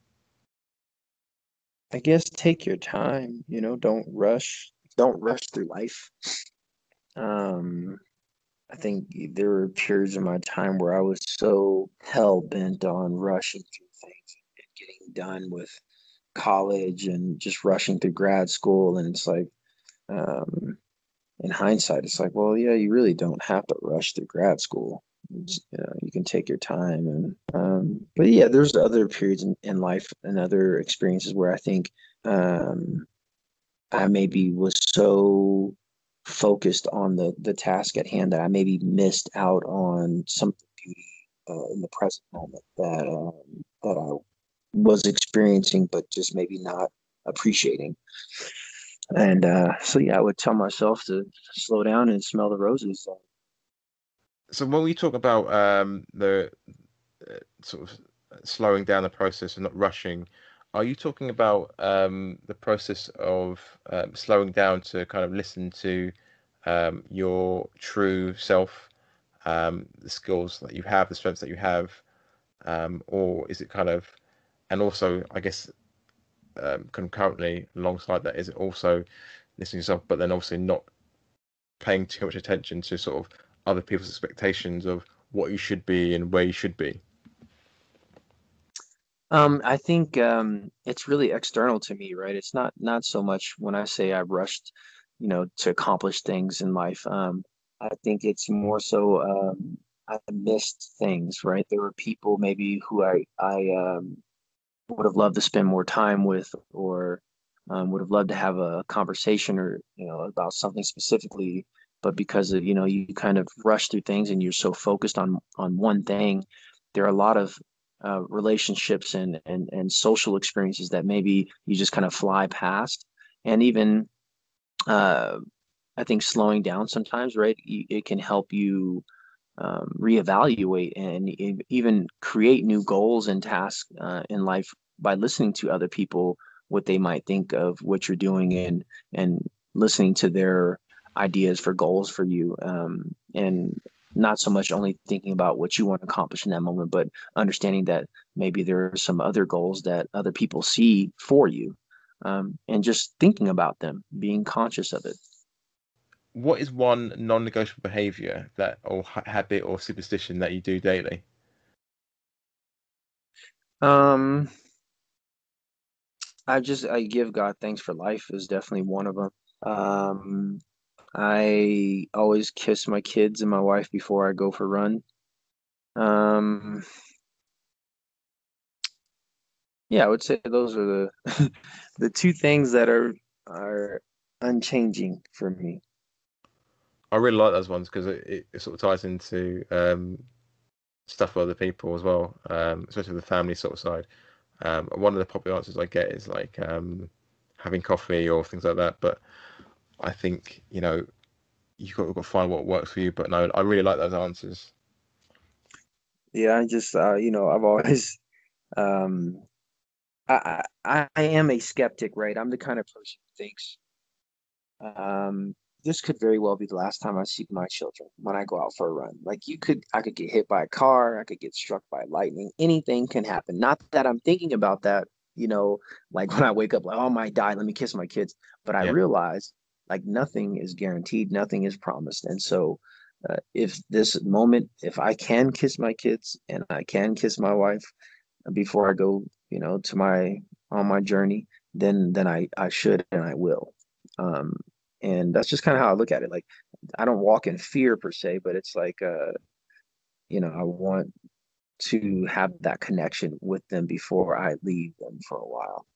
I guess take your time. You know, don't rush. Don't rush through life. Um, I think there were periods in my time where I was so hell bent on rushing through things and getting done with college and just rushing through grad school, and it's like um, in hindsight, it's like, well, yeah, you really don't have to rush through grad school. you, know, you can take your time, and um, but yeah, there's other periods in, in life and other experiences where I think um, I maybe was so focused on the the task at hand that I maybe missed out on some beauty uh, in the present moment that um, that I was experiencing, but just maybe not appreciating. And uh, so, yeah, I would tell myself to slow down and smell the roses.
So, when we talk about um, the uh, sort of slowing down the process and not rushing, are you talking about um, the process of um, slowing down to kind of listen to um, your true self, um, the skills that you have, the strengths that you have, um, or is it kind of, and also, I guess, um, concurrently alongside that is it also listening to yourself, but then obviously not paying too much attention to sort of other people's expectations of what you should be and where you should be?
Um, I think um, it's really external to me, right? It's not not so much when I say I rushed, you know, to accomplish things in life. Um, I think it's more so um, I missed things, right? There were people maybe who I I um, would have loved to spend more time with, or um, would have loved to have a conversation, or you know, about something specifically. But because of you know, you kind of rush through things, and you're so focused on on one thing, there are a lot of uh, relationships and, and and social experiences that maybe you just kind of fly past, and even uh, I think slowing down sometimes, right? It can help you um, reevaluate and even create new goals and tasks uh, in life by listening to other people what they might think of what you're doing and and listening to their ideas for goals for you um, and not so much only thinking about what you want to accomplish in that moment but understanding that maybe there are some other goals that other people see for you um, and just thinking about them being conscious of it.
What is one non-negotiable behavior that or habit or superstition that you do daily?
Um i just i give god thanks for life is definitely one of them um i always kiss my kids and my wife before i go for run um yeah i would say those are the the two things that are are unchanging for me
I really like those ones because it, it, sort of ties into um, stuff with other people as well, um, especially the family sort of side. Um, one of the popular answers I get is like um, having coffee or things like that. But I think you know you've got, got to find what works for you. But no, I really like those answers.
Yeah, I just uh, you know I've always um, I, I I am a skeptic, right? I'm the kind of person who thinks um, this could very well be the last time I see my children when I go out for a run. Like you could, I could get hit by a car, I could get struck by lightning. Anything can happen. Not that I'm thinking about that, you know, like when I wake up, like, oh, I might die. Let me kiss my kids. But I yeah. realize like nothing is guaranteed, nothing is promised. And so, uh, if this moment, if I can kiss my kids and I can kiss my wife before I go, you know, to my on my journey, then then I I should and I will. Um, and that's just kind of how I look at it. Like I don't walk in fear per se, but it's like uh, you know, I want to have that connection with them before I leave them for a while.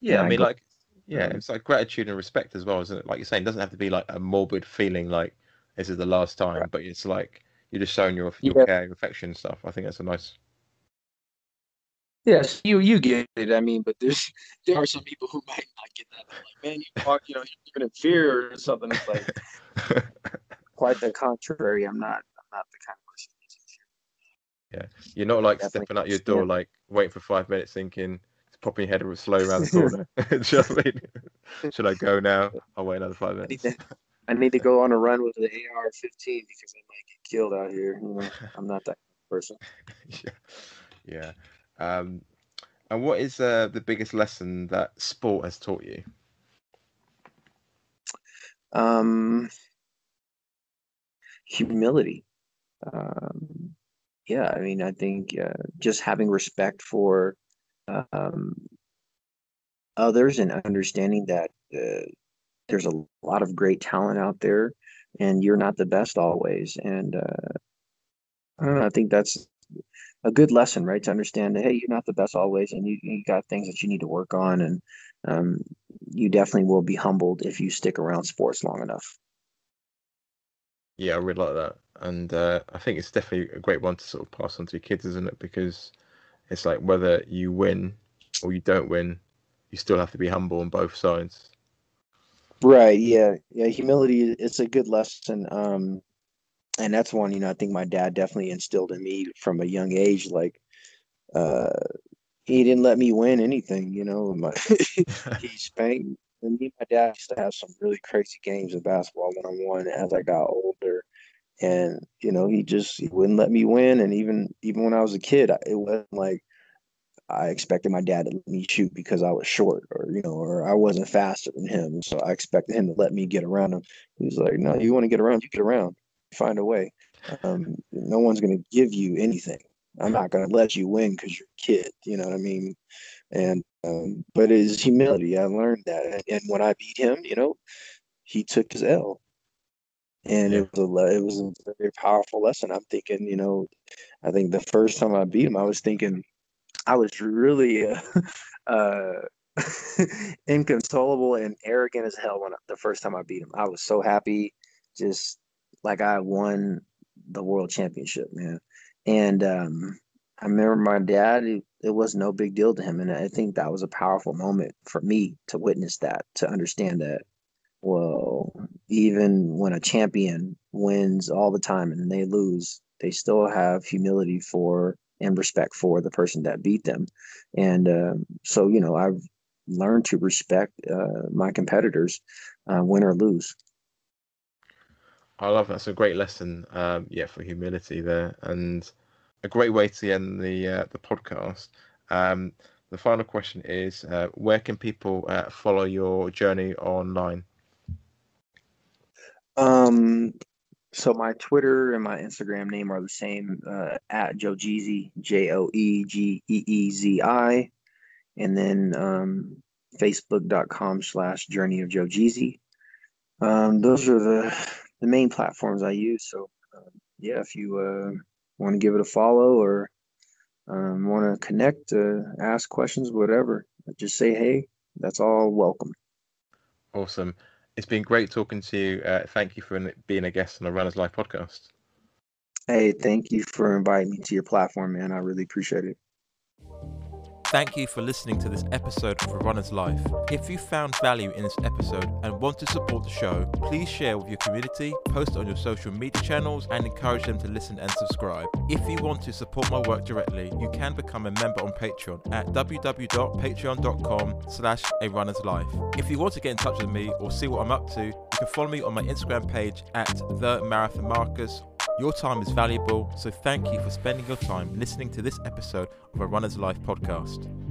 Yeah, I mean, I go, like, yeah, um, it's like gratitude and respect as well, isn't it? Like you're saying, it doesn't have to be like a morbid feeling like this is the last time, right. but it's like you're just showing your your yeah. care, your affection, and stuff. I think that's a nice
Yes, you you get it. I mean, but there's there are some people who might not get that. They're like, man, you talk, you know, you're in fear or something. It's like quite the contrary. I'm not. I'm not the kind of person.
Yeah, you're not like stepping out your door, like waiting for five minutes, thinking, popping your head slow around the corner. You know I mean? Should I go now? I'll wait another five minutes.
I need to, I need to go on a run with the AR-15 because I might get killed out here. You know, I'm not that person.
yeah. Yeah. Um, and what is uh, the biggest lesson that sport has taught you?
Um, humility. Um, yeah, I mean, I think uh, just having respect for um, others and understanding that uh, there's a lot of great talent out there, and you're not the best always. And uh, I don't know. I think that's a good lesson, right? To understand that hey, you're not the best always, and you you got things that you need to work on, and um, you definitely will be humbled if you stick around sports long enough.
Yeah, I really like that, and uh, I think it's definitely a great one to sort of pass on to your kids, isn't it? Because it's like whether you win or you don't win, you still have to be humble on both sides.
Right. Yeah. Yeah. Humility. It's a good lesson. Um, and that's one you know i think my dad definitely instilled in me from a young age like uh he didn't let me win anything you know my, he spanked and me and my dad used to have some really crazy games of basketball one-on-one as i got older and you know he just he wouldn't let me win and even even when i was a kid it wasn't like I expected my dad to let me shoot because I was short or, you know, or I wasn't faster than him. So I expected him to let me get around him. He was like, no, you want to get around, you get around find a way. Um, no one's going to give you anything. I'm not going to let you win because you're a kid. You know what I mean? And um, but it is humility. I learned that, and, and when I beat him, you know, he took his L, and it was a it was a very powerful lesson. I'm thinking, you know, I think the first time I beat him, I was thinking I was really uh, uh, inconsolable and arrogant as hell when I, the first time I beat him. I was so happy, just like I won the world championship, man. And um, I remember my dad. It, it was no big deal to him, and I think that was a powerful moment for me to witness that, to understand that. Well, even when a champion wins all the time and they lose, they still have humility for and respect for the person that beat them. And uh, so, you know, I've learned to respect uh, my competitors, uh, win or lose.
I love that. That's a great lesson, um, yeah, for humility there, and a great way to end the uh, the podcast. Um, the final question is, uh, where can people uh, follow your journey online?
Um, so my Twitter and my Instagram name are the same uh, at Joe Jeezy, J O E G E E Z I, and then um, Facebook.com slash Journey of Joe Jeezy. Um, those are the the main platforms I use. So uh, yeah, if you uh, want to give it a follow or um, want to connect, uh, ask questions, whatever, just say hey. That's all welcome.
Awesome it's been great talking to you. Uh, thank you for being a guest on the Runners Life podcast.
Hey, thank you for inviting me to your platform, man. I really appreciate it.
Thank you for listening to this episode of A Runner's Life. If you found value in this episode and want to support the show, please share with your community, post on your social media channels, and encourage them to listen and subscribe. If you want to support my work directly, you can become a member on Patreon at www.patreon.com slash a runner's life. If you want to get in touch with me or see what I'm up to, you can follow me on my Instagram page at the Marathon Marcus your time is valuable, so thank you for spending your time listening to this episode of a Runner's Life podcast.